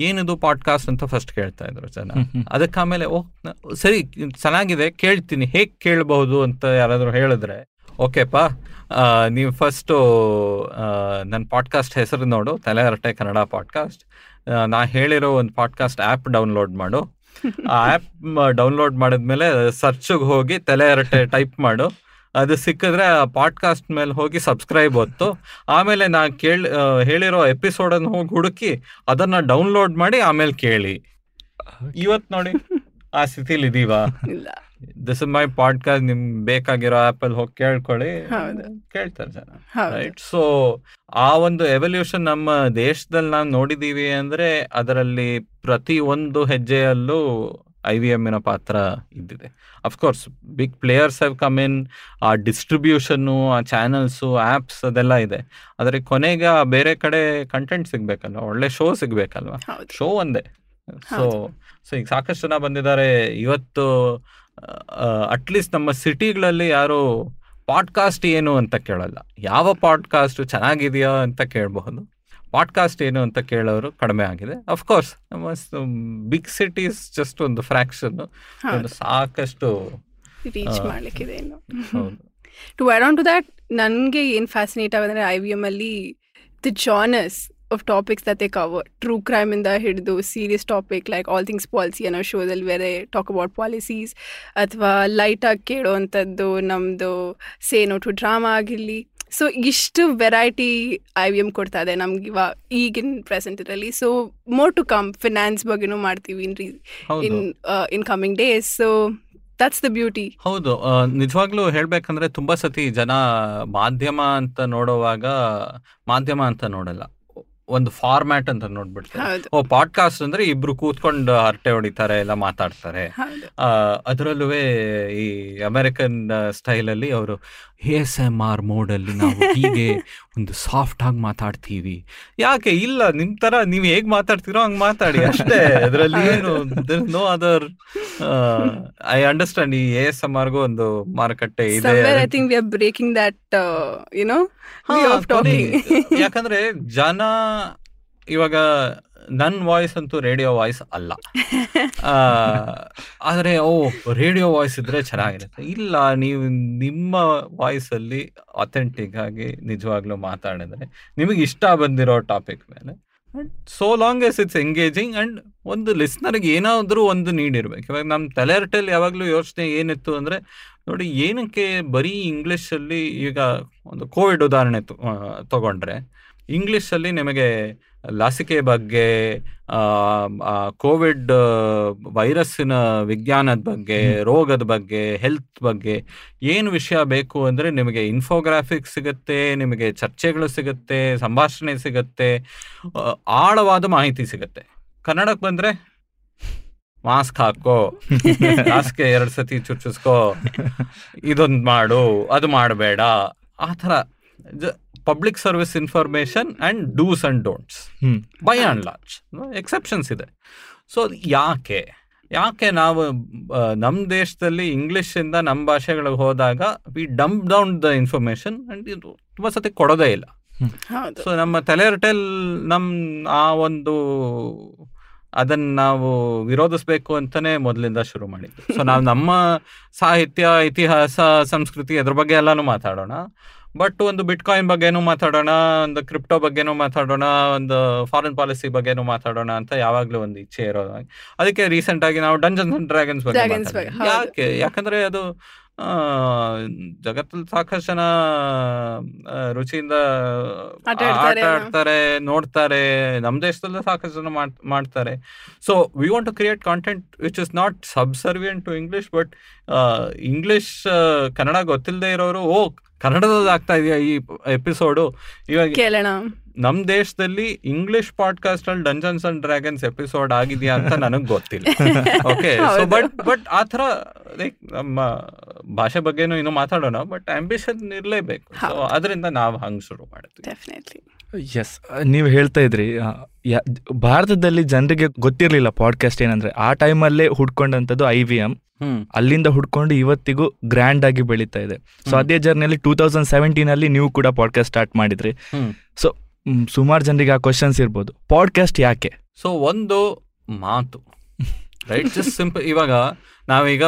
ಏನಿದು ಪಾಡ್ಕಾಸ್ಟ್ ಅಂತ ಫಸ್ಟ್ ಕೇಳ್ತಾ ಇದ್ರು ಜನ. ಅದಕ್ಕೆ ಆಮೇಲೆ ಓ ಸರಿ ಚೆನ್ನಾಗಿದೆ ಕೇಳ್ತೀನಿ ಹೇಗೆ ಕೇಳಬಹುದು ಅಂತ ಯಾರಾದರೂ ಹೇಳಿದ್ರೆ ಓಕೆಪ್ಪ. ನೀವು ಫಸ್ಟು ನನ್ನ ಪಾಡ್ಕಾಸ್ಟ್ ಹೆಸರು ನೋಡು. ತಲೆಹರಟೆ ಕನ್ನಡ ಪಾಡ್ಕಾಸ್ಟ್ ನಾ ಹೇಳಿರೋ ಒಂದು ಪಾಡ್ಕಾಸ್ಟ್ ಆ್ಯಪ್ ಡೌನ್ಲೋಡ್ ಮಾಡು. ಆ ಆ್ಯಪ್ ಡೌನ್ಲೋಡ್ ಮಾಡಿದ್ಮೇಲೆ ಸರ್ಚಿಗೆ ಹೋಗಿ ತಲೆಹರಟೆ ಟೈಪ್ ಮಾಡು. ಅದು ಸಿಕ್ಕಿದ್ರೆ ಆ ಪಾಡ್ಕಾಸ್ಟ್ ಮೇಲೆ ಹೋಗಿ ಸಬ್ಸ್ಕ್ರೈಬ್ ಹೊತ್ತು ಆಮೇಲೆ ನಾ ಕೇಳಿ ಹೇಳಿರೋ ಎಪಿಸೋಡನ್ನು ಹೋಗಿ ಹುಡುಕಿ ಅದನ್ನು ಡೌನ್ಲೋಡ್ ಮಾಡಿ ಆಮೇಲೆ ಕೇಳಿ. ಇವತ್ತು ನೋಡಿ ಆ ಸ್ಥಿತಿಲಿ ಇದೀವಾ? ಇಲ್ಲ. ದಿಸ್ ಇಸ್ ಮೈ ಪಾಡ್ಕಾಸ್ಟ್ ನಿಮ್ ಬೇಕಾಗಿರೋ ಆಪ್ ಅಲ್ಲಿ ಹೋಗಿ ಕೇಳ್ಕೊಳ್ಳಿ. ಕೇಳ್ತಾರೆ ಜನ ರೈಟ್ ಸೊ ಆ ಒಂದು ಎವಲ್ಯೂಷನ್ ನಮ್ಮ ದೇಶದಲ್ಲಿ ನಾವು ನೋಡಿದೀವಿ ಅಂದ್ರೆ ಅದರಲ್ಲಿ ಪ್ರತಿ ಒಂದು ಹೆಜ್ಜೆಯಲ್ಲೂ ಐ ವಿ ಎಮ್ಮಿನ ಪಾತ್ರ ಇದ್ದಿದೆ. Of course big players have come in ಆ ಡಿಸ್ಟ್ರಿಬ್ಯೂಷನ್ನು ಆ ಚಾನಲ್ಸು ಆ್ಯಪ್ಸ್ ಅದೆಲ್ಲ ಇದೆ. ಆದರೆ ಕೊನೆಗೆ ಬೇರೆ ಕಡೆ ಕಂಟೆಂಟ್ ಸಿಗ್ಬೇಕಲ್ವ? ಒಳ್ಳೆ ಶೋ ಸಿಗ್ಬೇಕಲ್ವಾ? ಶೋ ಒಂದೇ. ಸೊ. ಸೊ ಈಗ ಸಾಕಷ್ಟು ಜನ ಬಂದಿದ್ದಾರೆ. ಇವತ್ತು ಅಟ್ಲೀಸ್ಟ್ ನಮ್ಮ ಸಿಟಿಗಳಲ್ಲಿ ಯಾರು ಪಾಡ್ಕಾಸ್ಟ್ ಏನು ಅಂತ ಕೇಳಲ್ಲ. ಯಾವ ಪಾಡ್ಕಾಸ್ಟ್ ಚೆನ್ನಾಗಿದೆಯಾ ಅಂತ ಕೇಳಬಹುದು. ಪಾಡ್ಕಾಸ್ಟ್ ಏನು ಅಂತ ಕೇಳೋರು ಕಡಿಮೆ ಆಗಿದೆ. ಅಫ್ಕೋರ್ಸ್ ನಮ್ಮ ಬಿಗ್ ಸಿಟೀಸ್ ಜಸ್ಟ್ ಒಂದು ಫ್ರಾಕ್ಷನ್ ಸಾಕಷ್ಟು reach ಮಾಡಲಿಕ್ಕಿದೆ to I on to that ನನಗೆ ಏನು ಫ್ಯಾಸಿನೇಟ್ ಆಗೋದಂದ್ರೆ ಐ ವಿ ಎಂ ಅಲ್ಲಿ the genres of topics that they cover true ಇಂದ ಹಿಡಿದು serious topic like all things policy ಅನ್ನೋ ಶೋದಲ್ಲಿ ಬೇರೆ ಟಾಕ್ ಅಬೌಟ್ ಪಾಲಿಸೀಸ್ ಅಥವಾ ಲೈಟಾಗಿ ಕೇಳೋವಂಥದ್ದು ನಮ್ಮದು ಸೇನೋ ಟು ಡ್ರಾಮಾ ಆಗಿರಲಿ ಸೊ ಇಷ್ಟು ವೆರೈಟಿ ಐ ವಿ ಎಂ ಕೊಡ್ತಾ ಇದೆ ನಮ್ಗೆ ಇವಾಗ ಈಗಿನ ಪ್ರೆಸೆಂಟ್ ಇದರಲ್ಲಿ so more to come finance ಬಗ್ಗೆನೂ ಮಾಡ್ತೀವಿ ಇನ್ ರೀ in in coming days so that's the beauty ಹೌದು. ಆ, ನಿಜವಾಗ್ಲೂ ಹೇಳ್ಬೇಕಂದ್ರೆ ತುಂಬಾ ಸತಿ ಜನ ಮಾಧ್ಯಮ ಅಂತ ನೋಡುವಾಗ ಮಾಧ್ಯಮ ಅಂತ ನೋಡಲ್ಲ. ಒಂದು ಫಾರ್ಮ್ಯಾಟ್ ಅಂತ ನೋಡ್ಬಿಡ್ತಾರೆ ಓ ಪಾಡ್ಕಾಸ್ಟ್ ಅಂದ್ರೆ ಇಬ್ರು ಕೂತ್ಕೊಂಡು ಹರಟೆ ಹೊಡಿತಾರೆ ಎಲ್ಲ ಮಾತಾಡ್ತಾರೆ. ಅದರಲ್ಲೂ ಈ ಅಮೆರಿಕನ್ ಸ್ಟೈಲ್ ಅಲ್ಲಿ ಅವರು ಎಸ್ ಎಂ ಆರ್ ಮೋಡಲ್ಲಿ ನಾವು ಹೀಗೆ ಒಂದು ಸಾಫ್ಟ್ ಆಗಿ ಮಾತಾಡ್ತೀವಿ. ಯಾಕೆ? ಇಲ್ಲ ನಿಮ್ ತರ ನೀವು ಹೇಗ್ ಮಾತಾಡ್ತೀರೋ ಹಂಗ್ ಮಾತಾಡಿ. ಅಷ್ಟೇ. ಅದರಲ್ಲಿ ಏನು ನೋ ಅದರ್ ಐ ಅಂಡರ್ಸ್ಟ್ಯಾಂಡ್ ಈ ಎಸ್ ಎಂ ಆರ್ಗೂ ಒಂದು ಮಾರುಕಟ್ಟೆ ಇದೆ. I I think we are breaking that, uh, you know, ಹಾ, of talking. ಕೊನೆ- ಯಾಕಂದ್ರೆ ಜನ ಇವಾಗ ನನ್ ವಾಯ್ಸ್ ಅಂತೂ ರೇಡಿಯೋ ವಾಯ್ಸ್ ಅಲ್ಲ. ಆದರೆ, ಓ, ರೇಡಿಯೋ ವಾಯ್ಸ್ ಇದ್ರೆ ಚೆನ್ನಾಗಿರುತ್ತೆ. ಇಲ್ಲ, ನೀವು ನಿಮ್ಮ ವಾಯ್ಸಲ್ಲಿ ಅಥೆಂಟಿಕ್ ಆಗಿ ನಿಜವಾಗ್ಲೂ ಮಾತಾಡಿದ್ರೆ ನಿಮಗೆ ಇಷ್ಟ ಬಂದಿರೋ ಟಾಪಿಕ್ ಮೇಲೆ so long as it's engaging and ಒಂದು ಲಿಸ್ನರ್ಗೆ ಏನಾದರೂ ಒಂದು ನೀಡಿರ್ಬೇಕು ಇವಾಗ ನಮ್ಮ ತಲೆರಟಲ್ಲಿ ಯಾವಾಗಲೂ ಯೋಚನೆ ಏನಿತ್ತು ಅಂದ್ರೆ, ನೋಡಿ, ಏನಕ್ಕೆ ಬರೀ ಇಂಗ್ಲಿಷ್ ಅಲ್ಲಿ ಈಗ ಒಂದು ಕೋವಿಡ್ ಉದಾಹರಣೆ ತಗೊಂಡ್ರೆ ಇಂಗ್ಲಿಷ್ ಅಲ್ಲಿ ನಿಮಗೆ ಲಸಿಕೆ ಬಗ್ಗೆ ಕೋವಿಡ್ ವೈರಸ್ಸಿನ ವಿಜ್ಞಾನದ ಬಗ್ಗೆ ರೋಗದ ಬಗ್ಗೆ ಹೆಲ್ತ್ ಬಗ್ಗೆ ಏನು ವಿಷಯ ಬೇಕು ಅಂದ್ರೆ ನಿಮಗೆ ಇನ್ಫೋಗ್ರಾಫಿಕ್ ಸಿಗುತ್ತೆ ನಿಮಗೆ ಚರ್ಚೆಗಳು ಸಿಗುತ್ತೆ ಸಂಭಾಷಣೆ ಸಿಗುತ್ತೆ ಆಳವಾದ ಮಾಹಿತಿ ಸಿಗುತ್ತೆ. ಕನ್ನಡಕ್ಕೆ ಬಂದ್ರೆ ಮಾಸ್ಕ್ ಹಾಕೋ ಮಾಸ್ಕ್ ಎರಡ್ ಸತಿ ಚುಚ್ಚಿಸ್ಕೋ ಇದೊಂದು ಮಾಡು ಅದು ಮಾಡಬೇಡ. ಆ ಥರ public service information and do's and don'ts hmm. By and large exceptions ಇದೆ. ಸೊ ಯಾಕೆ? ಯಾಕೆ ನಾವು ನಮ್ಮ ದೇಶದಲ್ಲಿ ಇಂಗ್ಲೀಷಿಂದ ಇಂದ ನಮ್ಮ ಭಾಷೆಗಳಿಗೆ ಹೋದಾಗ we dumb down the information and ಇದು ತುಂಬ ಸತಿ ಕೊಡೋದೇ ಇಲ್ಲ. ಹೌದು. ಸೊ ನಮ್ಮ ತಲೆರಟೆಲ್ ನಮ್ಮ ಆ ಒಂದು ಅದನ್ನು ನಾವು ವಿರೋಧಿಸ್ಬೇಕು ಅಂತಲೇ ಮೊದಲಿಂದ ಶುರು ಮಾಡಿದ್ದು. ಸೊ ನಾವು ನಮ್ಮ ಸಾಹಿತ್ಯ ಇತಿಹಾಸ ಸಂಸ್ಕೃತಿ ಅದ್ರ ಬಗ್ಗೆ ಎಲ್ಲನೂ ಮಾತಾಡೋಣ. ಬಟ್ ಒಂದು ಬಿಟ್ ಕಾಯಿನ್ ಬಗ್ಗೆನೂ ಮಾತಾಡೋಣ ಒಂದು ಕ್ರಿಪ್ಟೋ ಬಗ್ಗೆನೂ ಮಾತಾಡೋಣ ಒಂದು ಫಾರಿನ್ ಪಾಲಿಸಿ ಬಗ್ಗೆನೂ ಮಾತಾಡೋಣ ಅಂತ ಯಾವಾಗ್ಲೂ ಒಂದು ಇಚ್ಛೆ ಇರೋದು ಅದಕ್ಕೆ ರೀಸೆಂಟ್ ಆಗಿ ನಾವು ಡಂಜನ್ಸ್ ಅಂಡ್ ಡ್ರ್ಯಾಗನ್ಸ್ ಬಗ್ಗೆ. ಯಾಕೆ ಯಾಕಂದ್ರೆ ಅದು ಜಗತ್ತಲ್ಲಿ ಸಾಕಷ್ಟು ಜನ ರುಚಿಯಿಂದ ಆಟ ಆಡ್ತಾರೆ. ನೋಡ್ತಾರೆ ನಮ್ಮ ದೇಶದಲ್ಲೂ ಸಾಕಷ್ಟು ಜನ ಮಾಡ್ತಾರೆ so we want to create content which is not subservient to English but English Kannada ಗೊತ್ತಿಲ್ಲದೆ ಇರೋರು ಓ ಕನ್ನಡದಲ್ಲಿ ಆಗ್ತಾ ಇದೆಯಾ ಈ ಎಪಿಸೋಡು ಇವಾಗ ಕೇಳೋಣ. ನಮ್ ದೇಶದಲ್ಲಿ ಇಂಗ್ಲಿಷ್ ಪಾಡ್ಕಾಸ್ಟ್ ಅಲ್ಲಿ ಡಂಜನ್ಸ್ ಅಂಡ್ ಡ್ರ್ಯಾಗನ್ಸ್ ಎಪಿಸೋಡ್ ಆಗಿದೆಯಾ ಅಂತ ನನಗೆ ಗೊತ್ತಿಲ್ಲ. ಓಕೆ ಸೊ ಬಟ್ ಬಟ್ ಆ ಥರ ಲೈಕ್ ನಮ್ಮ ಭಾಷೆ ಬಗ್ಗೆನೂ ಇನ್ನೂ ಮಾತಾಡೋಣ ಬಟ್ ಆಂಬಿಷನ್ ಇರಲೇಬೇಕು. ಸೊ. ಅದರಿಂದ ನಾವು ಹಂಗೆ ಶುರು ಮಾಡಿದ್ವಿ ಡೆಫಿನೆಟ್ಲಿ ಎಸ್ ನೀವು ಹೇಳ್ತಾ ಇದ್ರಿ ಭಾರತದಲ್ಲಿ ಜನರಿಗೆ ಗೊತ್ತಿರಲಿಲ್ಲ ಪಾಡ್ಕಾಸ್ಟ್ ಏನಂದ್ರೆ ಆ ಟೈಮಲ್ಲೇ ಹುಡ್ಕೊಂಡಂಥದ್ದು ಐ ವಿ ಎಂ ಅಲ್ಲಿಂದ ಹುಡ್ಕೊಂಡು ಇವತ್ತಿಗೂ ಗ್ರ್ಯಾಂಡ್ ಆಗಿ ಬೆಳೀತಾ ಇದೆ. ಸೊ. ಅದೇ ಜರ್ನಿಯಲ್ಲಿ ಟೂ ತೌಸಂಡ್ ಸೆವೆಂಟೀನ್ ಅಲ್ಲಿ ನೀವು ಕೂಡ ಪಾಡ್ಕಾಸ್ಟ್ ಸ್ಟಾರ್ಟ್ ಮಾಡಿದ್ರಿ. ಸೊ ಸುಮಾರು ಜನರಿಗೆ ಆ ಕ್ವಶನ್ಸ್ ಇರ್ಬೋದು. ಪಾಡ್ಕಾಸ್ಟ್ ಯಾಕೆ? ಸೊ ಒಂದು ಮಾತು. ರೈಟ್ ಜಸ್ಟ್ ಸಿಂಪಲ್ ಇವಾಗ ನಾವೀಗ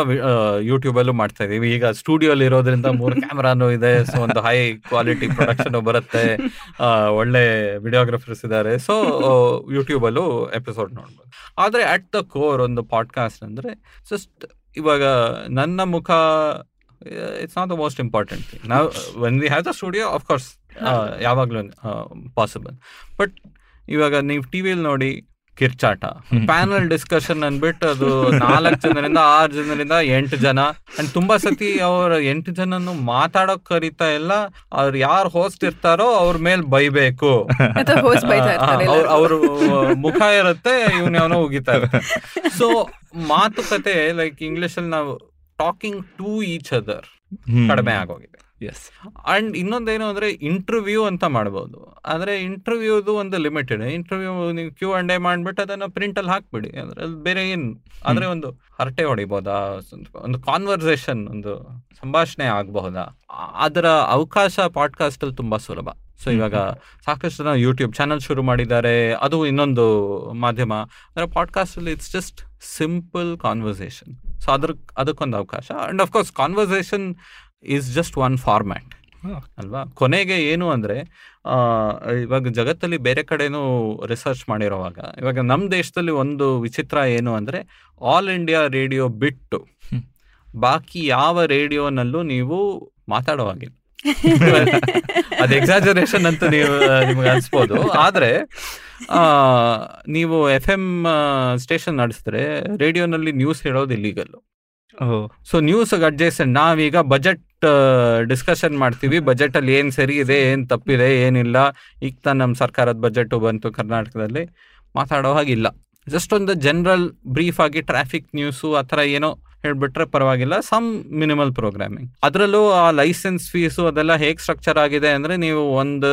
ಯೂಟ್ಯೂಬ್ ಅಲ್ಲೂ ಮಾಡ್ತಾ ಇದೀವಿ. ಈಗ ಸ್ಟುಡಿಯೋ ಅಲ್ಲಿ ಇರೋದ್ರಿಂದ ಮೂರು ಕ್ಯಾಮ್ರಾನು ಇದೆ. ಸೊ ಒಂದು ಹೈ ಕ್ವಾಲಿಟಿ ಪ್ರೊಡಕ್ಷನ್ ಬರುತ್ತೆ. ಒಳ್ಳೆ ವಿಡಿಯೋಗ್ರಾಫರ್ಸ್ ಇದ್ದಾರೆ. ಸೊ ಯೂಟ್ಯೂಬ್ ಅಲ್ಲೂ ಎಪಿಸೋಡ್ ನೋಡ್ಬೋದು. ಆದ್ರೆ ಅಟ್ ದ ಕೋರ್ ಒಂದು ಪಾಡ್ಕಾಸ್ಟ್ ಅಂದ್ರೆ ಜಸ್ಟ್ ಇವಾಗ ನನ್ನ ಮುಖ it's not the most important thing ನಾವು when we have the studio of course ಯಾವಾಗಲೂ ಪಾಸಿಬಲ್ ಬಟ್ ಇವಾಗ ನೀವು ಟಿ ವಿಲಿ ನೋಡಿ ಕಿರ್ಚಾಟ ಪ್ಯಾನಲ್ ಡಿಸ್ಕಷನ್ ಅಂದ್ಬಿಟ್ಟು ಅದು ನಾಲ್ಕು ಜನರಿಂದ ಆರು ಜನರಿಂದ ಎಂಟು ಜನ. ಅಂಡ್ ತುಂಬಾ ಸತಿ ಅವ್ರ ಎಂಟು ಜನನು ಮಾತಾಡೋಕ್ ಕರಿತಾ ಇಲ್ಲ. ಅವ್ರು ಯಾರು ಹೋಸ್ಟ್ ಇರ್ತಾರೋ ಅವ್ರ ಮೇಲೆ ಬೈಬೇಕು. ಅವ್ರ ಮುಖ ಇರುತ್ತೆ ಇವನ್ ಯಾವನೋ ಉಗಿತಾರೆ ಸೊ ಮಾತುಕತೆ ಲೈಕ್ ಇಂಗ್ಲಿಷ್ ಅಲ್ಲಿ ನಾವು ಟಾಕಿಂಗ್ ಟು ಈಚ್ ಅದರ್ ಕಡಿಮೆ ಆಗೋಗಿದೆ. ಎಸ್ ಅಂಡ್ ಇನ್ನೊಂದೇನು ಅಂದ್ರೆ ಇಂಟರ್ವ್ಯೂ ಅಂತ ಮಾಡ್ಬೋದು. ಆದ್ರೆ ಇಂಟರ್ವ್ಯೂದು ಒಂದು ಲಿಮಿಟೆಡ್ ಇಂಟರ್ವ್ಯೂ ನೀವು ಕ್ಯೂ ಅಂಡ್ ಎ ಮಾಡ್ಬಿಟ್ಟು ಅದನ್ನ ಪ್ರಿಂಟ್ ಅಲ್ಲಿ ಹಾಕ್ಬಿಡಿ. ಅಂದ್ರೆ ಅಲ್ಲಿ ಬೇರೆ ಏನು? ಆದ್ರೆ ಒಂದು ಹರಟೆ ಹೊಡಿಬೋದಾ? ಒಂದು ಕಾನ್ವರ್ಸೇಷನ್ ಒಂದು ಸಂಭಾಷಣೆ ಆಗಬಹುದಾ? ಅದರ ಅವಕಾಶ ಪಾಡ್ಕಾಸ್ಟ್ ಅಲ್ಲಿ ತುಂಬಾ ಸುಲಭ. ಸೊ ಇವಾಗ ಸಾಕಷ್ಟು ಜನ ಯೂಟ್ಯೂಬ್ ಚಾನಲ್ ಶುರು ಮಾಡಿದ್ದಾರೆ. ಅದು ಇನ್ನೊಂದು ಮಾಧ್ಯಮ. ಅಂದರೆ ಪಾಡ್ಕಾಸ್ಟ್ ಅಲ್ಲಿ it's just simple conversation so ಅದ್ರ ಅದಕ್ಕೊಂದು ಅವಕಾಶ. And of course conversation is just one format ಅಲ್ವಾ? ಕೊನೆಗೆ ಏನು ಅಂದರೆ ಇವಾಗ ಜಗತ್ತಲ್ಲಿ ಬೇರೆ ಕಡೆನೂ ರಿಸರ್ಚ್ ಮಾಡಿರೋವಾಗ ಇವಾಗ ನಮ್ಮ ದೇಶದಲ್ಲಿ ಒಂದು ವಿಚಿತ್ರ ಏನು ಅಂದರೆ ಆಲ್ ಇಂಡಿಯಾ ರೇಡಿಯೋ ಬಿಟ್ಟು. ಬಾಕಿ ಯಾವ ರೇಡಿಯೋನಲ್ಲೂ ನೀವು ಮಾತಾಡೋವಾಗಿಲ್ಲ ಅದು ಎಕ್ಸಾಜರೇಷನ್ ಅಂತ ನೀವು ನಿಮ್ಗೆ ಅನ್ಸ್ಬೋದು. ಆದ್ರೆ ಆ, ನೀವು ಎಫ್ ಎಂ ಸ್ಟೇಷನ್ ನಡೆಸಿದ್ರೆ ರೇಡಿಯೋನಲ್ಲಿ ನ್ಯೂಸ್ ಹೇಳೋದು ಇಲ್ಲಿಗಲ್ ಓ. ಸೊ ನ್ಯೂಸ್ ಅಡ್ಜಸ್ಟ್ ನಾವೀಗ ಬಜೆಟ್ ಡಿಸ್ಕಷನ್ ಮಾಡ್ತೀವಿ. ಬಜೆಟ್ ಅಲ್ಲಿ ಏನ್ ಸರಿ ಇದೆ ಏನ್ ತಪ್ಪಿದೆ ಏನಿಲ್ಲ. ಈಗ ತಾನ ನಮ್ಮ ಸರ್ಕಾರದ ಬಜೆಟ್ ಬಂತು ಕರ್ನಾಟಕದಲ್ಲಿ. ಮಾತಾಡೋ ಹಾಗಿಲ್ಲ. ಜಸ್ಟ್ ಒಂದು ಜನರಲ್ ಬ್ರೀಫ್ ಆಗಿ ಟ್ರಾಫಿಕ್ ನ್ಯೂಸು ಆ ಥರ ಏನೋ ಹೇಳ್ಬಿಟ್ರೆ ಪರವಾಗಿಲ್ಲ ಸಮ್ ಮಿನಿಮಲ್ ಪ್ರೋಗ್ರಾಮಿಂಗ್ ಅದರಲ್ಲೂ ಆ ಲೈಸೆನ್ಸ್ ಫೀಸು ಅದೆಲ್ಲ ಹೇಗೆ ಸ್ಟ್ರಕ್ಚರ್ ಆಗಿದೆ ಅಂದ್ರೆ ನೀವು ಒಂದು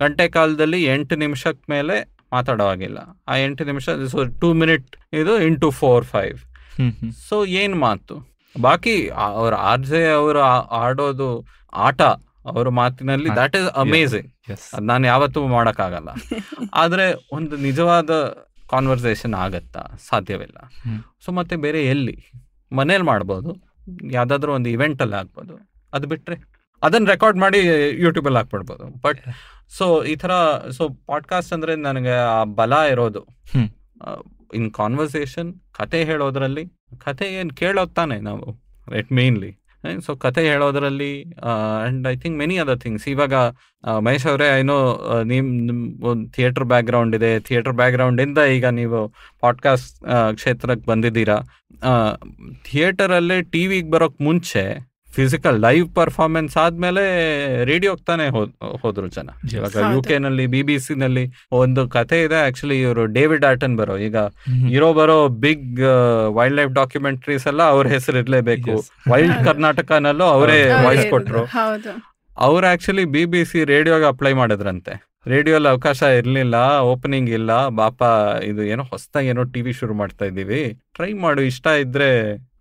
ಗಂಟೆ ಕಾಲದಲ್ಲಿ ಎಂಟು ನಿಮಿಷಕ್ಕೆ ಮೇಲೆ ಮಾತಾಡೋ ಆಗಿಲ್ಲ ಆ ಎಂಟು ನಿಮಿಷ ಸೊ ಟೂ ಮಿನಿಟ್ ಇದು ಇಂಟು ಫೋರ್ ಫೈವ್ ಸೊ ಏನು ಮಾತು? ಬಾಕಿ ಅವ್ರ ಆರ್ ಜೆ ಅವರು ಆಡೋದು ಆಟ ಅವ್ರ ಮಾತಿನಲ್ಲಿ. ದಟ್ ಇಸ್ ಅಮೇಝಿಂಗ್ ನಾನು ಯಾವತ್ತೂ ಮಾಡೋಕ್ಕಾಗಲ್ಲ. ಆದರೆ ಒಂದು ನಿಜವಾದ ಕಾನ್ವರ್ಸೇಷನ್ ಆಗತ್ತಾ? ಸಾಧ್ಯವಿಲ್ಲ. ಸೊ ಮತ್ತೆ ಬೇರೆ ಎಲ್ಲಿ? ಮನೇಲಿ ಮಾಡ್ಬೋದು ಯಾವುದಾದ್ರೂ ಒಂದು ಇವೆಂಟ್ ಅಲ್ಲಿ ಆಗ್ಬೋದು. ಅದು ಬಿಟ್ರೆ ಅದನ್ನ ರೆಕಾರ್ಡ್ ಮಾಡಿ ಯೂಟ್ಯೂಬಲ್ಲಿ ಹಾಕ್ಬಿಡ್ಬೋದು. ಬಟ್ ಸೊ ಈ ತರ ಸೊ ಪಾಡ್ಕಾಸ್ಟ್ ಅಂದ್ರೆ ನನಗೆ ಆ ಬಲ ಇರೋದು. ಇನ್ ಕಾನ್ವರ್ಸೇಷನ್ ಕತೆ ಹೇಳೋದ್ರಲ್ಲಿ ಕತೆ ಏನು ಕೇಳೋದು ತಾನೆ ನಾವು ಇಟ್ ಮೇನ್ಲಿ ಸೊ ಕತೆ ಹೇಳೋದ್ರಲ್ಲಿ and I think many other things ಇವಾಗ ಮಹೇಶ್ ಅವರೇ ಏನೋ ನಿಮ್ ಒಂದು ಥಿಯೇಟರ್ ಬ್ಯಾಕ್ ಗ್ರೌಂಡ್ ಇದೆ. ಥಿಯೇಟರ್ ಬ್ಯಾಕ್ ಗ್ರೌಂಡ್ ಇಂದ ಈಗ ನೀವು ಪಾಡ್ಕಾಸ್ಟ್ ಕ್ಷೇತ್ರಕ್ಕೆ ಬಂದಿದ್ದೀರಾ. ಥಿಯೇಟರ್ ಅಲ್ಲೇ ಟಿವಿಗೆ ಬರೋಕ್ ಮುಂಚೆ ಫಿಸಿಕಲ್ ಲೈವ್ ಪರ್ಫಾರ್ಮೆನ್ಸ್ ಆದ್ಮೇಲೆ ರೇಡಿಯೋಗೆ ತಾನೇ ಹೋದ್ ಹೋದ್ರು ಜನ. ಇವಾಗ. ಯು ಕೆ ನಲ್ಲಿ ಬಿ ಬಿ ಸಿ ನಲ್ಲಿ ಒಂದು ಕತೆ ಇದೆ. ಆಕ್ಚುಲಿ ಇವರು ಡೇವಿಡ್ ಆಟನ್ ಬರೋ. ಈಗ ಇರೋ ಬರೋ ಬಿಗ್ ವೈಲ್ಡ್ ಲೈಫ್ ಡಾಕ್ಯುಮೆಂಟ್ರೀಸ್ ಎಲ್ಲ ಅವ್ರ ಹೆಸರು ಇರ್ಲೇಬೇಕು. ವೈಲ್ಡ್ ಕರ್ನಾಟಕನಲ್ಲೂ ಅವರೇ ವಾಯ್ಸ್ ಕೊಟ್ರು. ಅವ್ರು ಆಕ್ಚುಲಿ ಬಿ ಬಿ ಸಿ ರೇಡಿಯೋಗೆ ಅಪ್ಲೈ ಮಾಡಿದ್ರಂತೆ. ರೇಡಿಯೋಲಿ ಅವಕಾಶ ಇರ್ಲಿಲ್ಲ ಓಪನಿಂಗ್ ಇಲ್ಲ. ಬಾಪ ಇದು ಏನೋ ಹೊಸದಾಗಿ ಏನೋ ಟಿವಿ ಶುರು ಮಾಡ್ತಾ ಇದ್ದೀವಿ. ಟ್ರೈ ಮಾಡು ಇಷ್ಟ ಇದ್ರೆ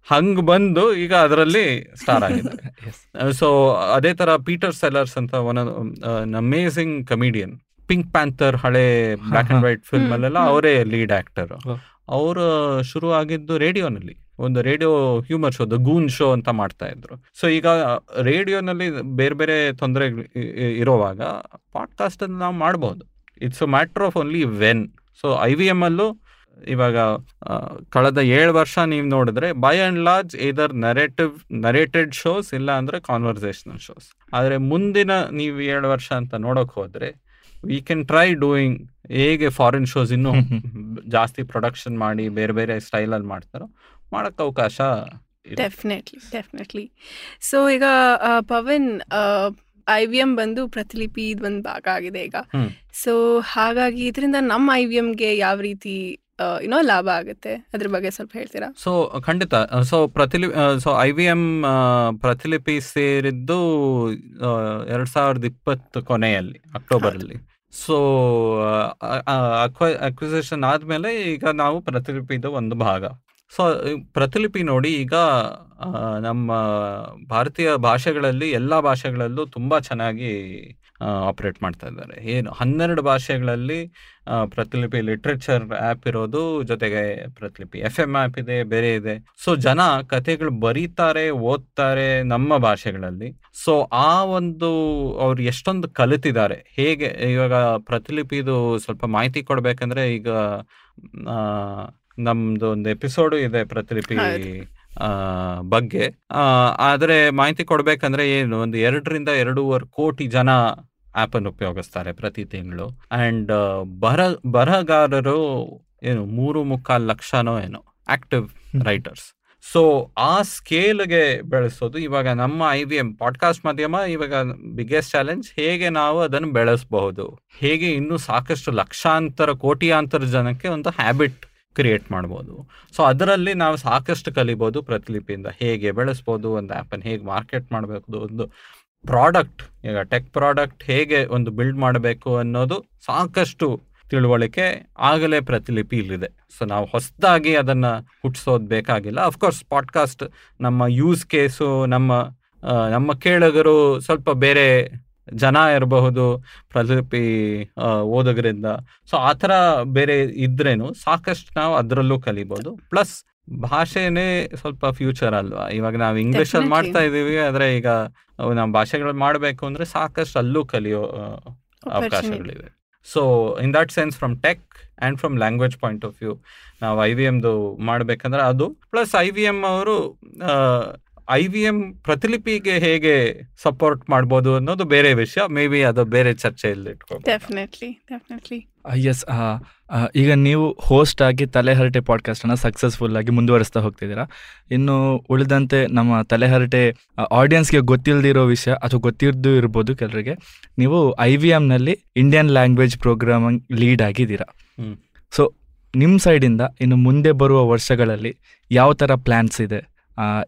ಹಂಗ್ ಬಂದು ಈಗ ಅದರಲ್ಲಿ ಸ್ಟಾರ್ ಆಗಿದ್ದಾರೆ ಸೊ ಅದೇ ತರ ಪೀಟರ್ ಸೆಲರ್ಸ್ ಅಂತ one amazing comedian Pink Panther ಹಳೆ ಬ್ಲಾಕ್ ಅಂಡ್ ವೈಟ್ ಫಿಲ್ಮ್ ಅಲ್ಲೆಲ್ಲ. ಅವರೇ ಲೀಡ್ ಆಕ್ಟರ್. ಅವರು ಶುರು ಆಗಿದ್ದು ರೇಡಿಯೋನಲ್ಲಿ ಒಂದು radio humour show the Goon Show ಅಂತ ಮಾಡ್ತಾ ಇದ್ರು. ಸೊ ಈಗ ರೇಡಿಯೋನಲ್ಲಿ ಬೇರೆ ಬೇರೆ ತೊಂದರೆ ಇರೋವಾಗ ಪಾಡ್ಕಾಸ್ಟ್ ಅನ್ನು ನಾವು ಮಾಡ್ಬೋದು. It's a matter of only when so I V M ಅಲ್ಲೂ ಇವಾಗ ಕಳೆದ ಏಳು ವರ್ಷ ನೀವು ನೋಡಿದ್ರೆ by and large either narrative narrated shows ಇಲ್ಲ ಅಂದ್ರೆ ಕಾನ್ವರ್ಸೇಷನಲ್ ಶೋಸ್ ಆದ್ರೆ ಮುಂದಿನ ನೀವು ಏಳು ವರ್ಷ ಅಂತ ನೋಡಕ್ ಹೋದ್ರೆ ವಿ ಕ್ಯಾನ್ ಟ್ರೈ ಡೂಯಿಂಗ್ ಹೇಗೆ ಫಾರಿನ್ ಶೋಸ್ ಇನ್ನೂ ಜಾಸ್ತಿ ಪ್ರೊಡಕ್ಷನ್ ಮಾಡಿ ಬೇರೆ ಬೇರೆ ಸ್ಟೈಲಲ್ಲಿ ಮಾಡ್ತಾರೋ ಮಾಡಕ್ ಅವಕಾಶ. ಡೆಫಿನೆಟ್ಲಿ ಡೆಫಿನೆಟ್ಲಿ ಸೊ ಈಗ ಪವನ್ ಐ ವಿ ಎಂ ಬಂದು ಪ್ರತಿಲಿಪಿ ಇದು ಒಂದು ಭಾಗ ಆಗಿದೆ ಈಗ. ಸೊ ಹಾಗಾಗಿ ಇದರಿಂದ ನಮ್ಮ ಐ ವಿ ಎಮ್ಗೆ ಯಾವ ರೀತಿ ಏನೋ ಲಾಭ ಆಗುತ್ತೆ. ಅದ್ರ ಬಗ್ಗೆ ಸ್ವಲ್ಪ ಹೇಳ್ತೀರಾ? ಸೊ ಖಂಡಿತ. So ಪ್ರತಿಲಿ so I V M Pratilipi ಸೇರಿದ್ದು ಎರಡ್ ಸಾವಿರದ ಇಪ್ಪತ್ತು ಕೊನೆಯಲ್ಲಿ ಅಕ್ಟೋಬರ್ ಅಲ್ಲಿ ಸೊ ಅಕ್ವಿಸೇಷನ್ ಆದ್ಮೇಲೆ ಈಗ ನಾವು ಪ್ರತಿಲಿಪಿದ ಒಂದು ಭಾಗ. ಸೊ ಪ್ರತಿಲಿಪಿ ನೋಡಿ ಈಗ ನಮ್ಮ ಭಾರತೀಯ ಭಾಷೆಗಳಲ್ಲಿ ಎಲ್ಲ ಭಾಷೆಗಳಲ್ಲೂ ತುಂಬಾ ಚೆನ್ನಾಗಿ ಆಪರೇಟ್ ಮಾಡ್ತಾ ಇದ್ದಾರೆ. ಏನು, ಹನ್ನೆರಡು ಭಾಷೆಗಳಲ್ಲಿ ಪ್ರತಿಲಿಪಿ ಲಿಟ್ರೇಚರ್ ಆ್ಯಪ್ ಇರೋದು ಜೊತೆಗೆ ಪ್ರತಿಲಿಪಿ ಎಫ್ ಎಂ ಆ್ಯಪ್ ಇದೆ, ಬೇರೆ ಇದೆ. ಸೊ ಜನ ಕಥೆಗಳು ಬರೀತಾರೆ, ಓದ್ತಾರೆ ನಮ್ಮ ಭಾಷೆಗಳಲ್ಲಿ. ಸೊ ಆ ಒಂದು ಅವ್ರು ಎಷ್ಟೊಂದು ಕಲಿತಿದ್ದಾರೆ. ಹೇಗೆ, ಇವಾಗ ಪ್ರತಿಲಿಪಿದು ಸ್ವಲ್ಪ ಮಾಹಿತಿ ಕೊಡ್ಬೇಕಂದ್ರೆ ಈಗ ನಮ್ದು ಒಂದು ಎಪಿಸೋಡು ಇದೆ ಪ್ರತಿಲಿಪಿ. ಬಗ್ಗೆ. ಆದರೆ ಮಾಹಿತಿ ಕೊಡ್ಬೇಕಂದ್ರೆ ಏನು ಒಂದು ಎರಡರಿಂದ ಎರಡೂವರೆ ಕೋಟಿ ಜನ ಆಪ್ ಅನ್ನು ಉಪಯೋಗಿಸ್ತಾರೆ ಪ್ರತಿ ತಿಂಗಳು. ಅಂಡ್ ಬರ ಬರಹಗಾರರು ಏನು ಮೂರು ಮುಕ್ಕಾಲು ಲಕ್ಷನೋ ಏನೋ ಆಕ್ಟಿವ್ ರೈಟರ್ಸ್. ಸೊ ಆ ಸ್ಕೇಲ್ಗೆ ಬೆಳೆಸೋದು ಇವಾಗ ನಮ್ಮ ಐ ವಿ ಎಂ ಪಾಡ್ಕಾಸ್ಟ್ ಮಾಧ್ಯಮ ಇವಾಗ ಬಿಗ್ಗೆಸ್ಟ್ ಚಾಲೆಂಜ್ ಹೇಗೆ ನಾವು ಅದನ್ನು ಬೆಳೆಸಬಹುದು? ಹೇಗೆ ಇನ್ನೂ ಸಾಕಷ್ಟು ಲಕ್ಷಾಂತರ ಕೋಟಿಯಾಂತರ ಜನಕ್ಕೆ ಒಂದು ಹ್ಯಾಬಿಟ್ ಕ್ರಿಯೇಟ್ ಮಾಡ್ಬೋದು. ಸೊ ಅದರಲ್ಲಿ ನಾವು ಸಾಕಷ್ಟು ಕಲಿಬೋದು ಪ್ರತಿಲಿಪಿಯಿಂದ. ಹೇಗೆ ಬೆಳೆಸ್ಬೋದು, ಒಂದು ಆ್ಯಪನ್ನು ಹೇಗೆ ಮಾರ್ಕೆಟ್ ಮಾಡಬೇಕು ಒಂದು ಪ್ರಾಡಕ್ಟ್ ಈಗ ಟೆಕ್ ಪ್ರಾಡಕ್ಟ್ ಹೇಗೆ ಒಂದು ಬಿಲ್ಡ್ ಮಾಡಬೇಕು ಅನ್ನೋದು ಸಾಕಷ್ಟು ತಿಳುವಳಿಕೆ ಆಗಲೇ ಪ್ರತಿಲಿಪಿ ಇಲ್ಲಿದೆ. ಸೊ ನಾವು ಹೊಸದಾಗಿ ಅದನ್ನು ಹುಟ್ಟಿಸೋದು ಬೇಕಾಗಿಲ್ಲ. ಅಫ್ಕೋರ್ಸ್ ಪಾಡ್ಕಾಸ್ಟ್ ನಮ್ಮ ಯೂಸ್ ಕೇಸು ನಮ್ಮ ನಮ್ಮ ಕೇಳಗರು ಸ್ವಲ್ಪ ಬೇರೆ ಜನ ಇರಬಹುದು ಪ್ರತಿಲಿಪಿ ಓದಗರಿಂದ ಓದುಗರಿಂದ. ಸೊ ಆ ಥರ ಬೇರೆ ಇದ್ರೇನು ಸಾಕಷ್ಟು ನಾವು ಅದರಲ್ಲೂ ಕಲಿಬೋದು. ಪ್ಲಸ್ ಭಾಷೆನೇ ಸ್ವಲ್ಪ ಫ್ಯೂಚರ್ ಅಲ್ವಾ? ಇವಾಗ ನಾವು ಇಂಗ್ಲಿಷ್ ಅಲ್ಲಿ. ಮಾಡ್ತಾ ಇದೀವಿ ಆದ್ರೆ ಈಗ ನಾವು ನಮ್ಮ ಭಾಷೆಗಳು ಮಾಡಬೇಕು ಅಂದ್ರೆ ಸಾಕಷ್ಟು ಅಲ್ಲೂ ಕಲಿಯೋ ಅವಕಾಶಗಳಿವೆ. So in that sense from tech and from language point of view ನಾವು ಐ ವಿ ಎಮ್ದು ಮಾಡ್ಬೇಕಂದ್ರೆ ಅದು ಪ್ಲಸ್ ಐ ವಿ ಎಂ ಅವರು ಐ ವಿ ಎಂ ಪ್ರತಿಲಿಪಿಗೆ ಹೇಗೆ ಸಪೋರ್ಟ್ ಮಾಡ್ಬೋದು ಅನ್ನೋದು ಬೇರೆ ವಿಷಯ. ಮೇ ಬಿ ಅದು ಬೇರೆ ಚರ್ಚೆಯಲ್ಲಿ ಡೆಫಿನೆಟ್ಲಿ ಡೆಫಿನೆಟ್ಲಿ ಎಸ್ ಈಗ ನೀವು ಹೋಸ್ಟ್ ಆಗಿ ತಲೆಹರಟೆ ಪಾಡ್ಕಾಸ್ಟನ್ನು ಸಕ್ಸಸ್ಫುಲ್ ಆಗಿ ಮುಂದುವರಿಸ್ತಾ ಹೋಗ್ತಿದ್ದೀರಾ. ಇನ್ನು ಉಳಿದಂತೆ ನಮ್ಮ ತಲೆಹರಟೆ ಆಡಿಯನ್ಸ್ಗೆ ಗೊತ್ತಿಲ್ಲದಿರೋ ವಿಷಯ ಅಥವಾ ಗೊತ್ತಿರದು ಇರ್ಬೋದು ಕೆಲವರಿಗೆ ನೀವು ಐ ವಿ ಎಮ್ನಲ್ಲಿ ಇಂಡಿಯನ್ ಲ್ಯಾಂಗ್ವೇಜ್ ಪ್ರೋಗ್ರಾಮಿಂಗ್ ಲೀಡ್ ಆಗಿದ್ದೀರಾ. ಸೊ ನಿಮ್ಮ ಸೈಡಿಂದ ಇನ್ನು ಮುಂದೆ ಬರುವ ವರ್ಷಗಳಲ್ಲಿ ಯಾವ ಥರ ಪ್ಲ್ಯಾನ್ಸ್ ಇದೆ?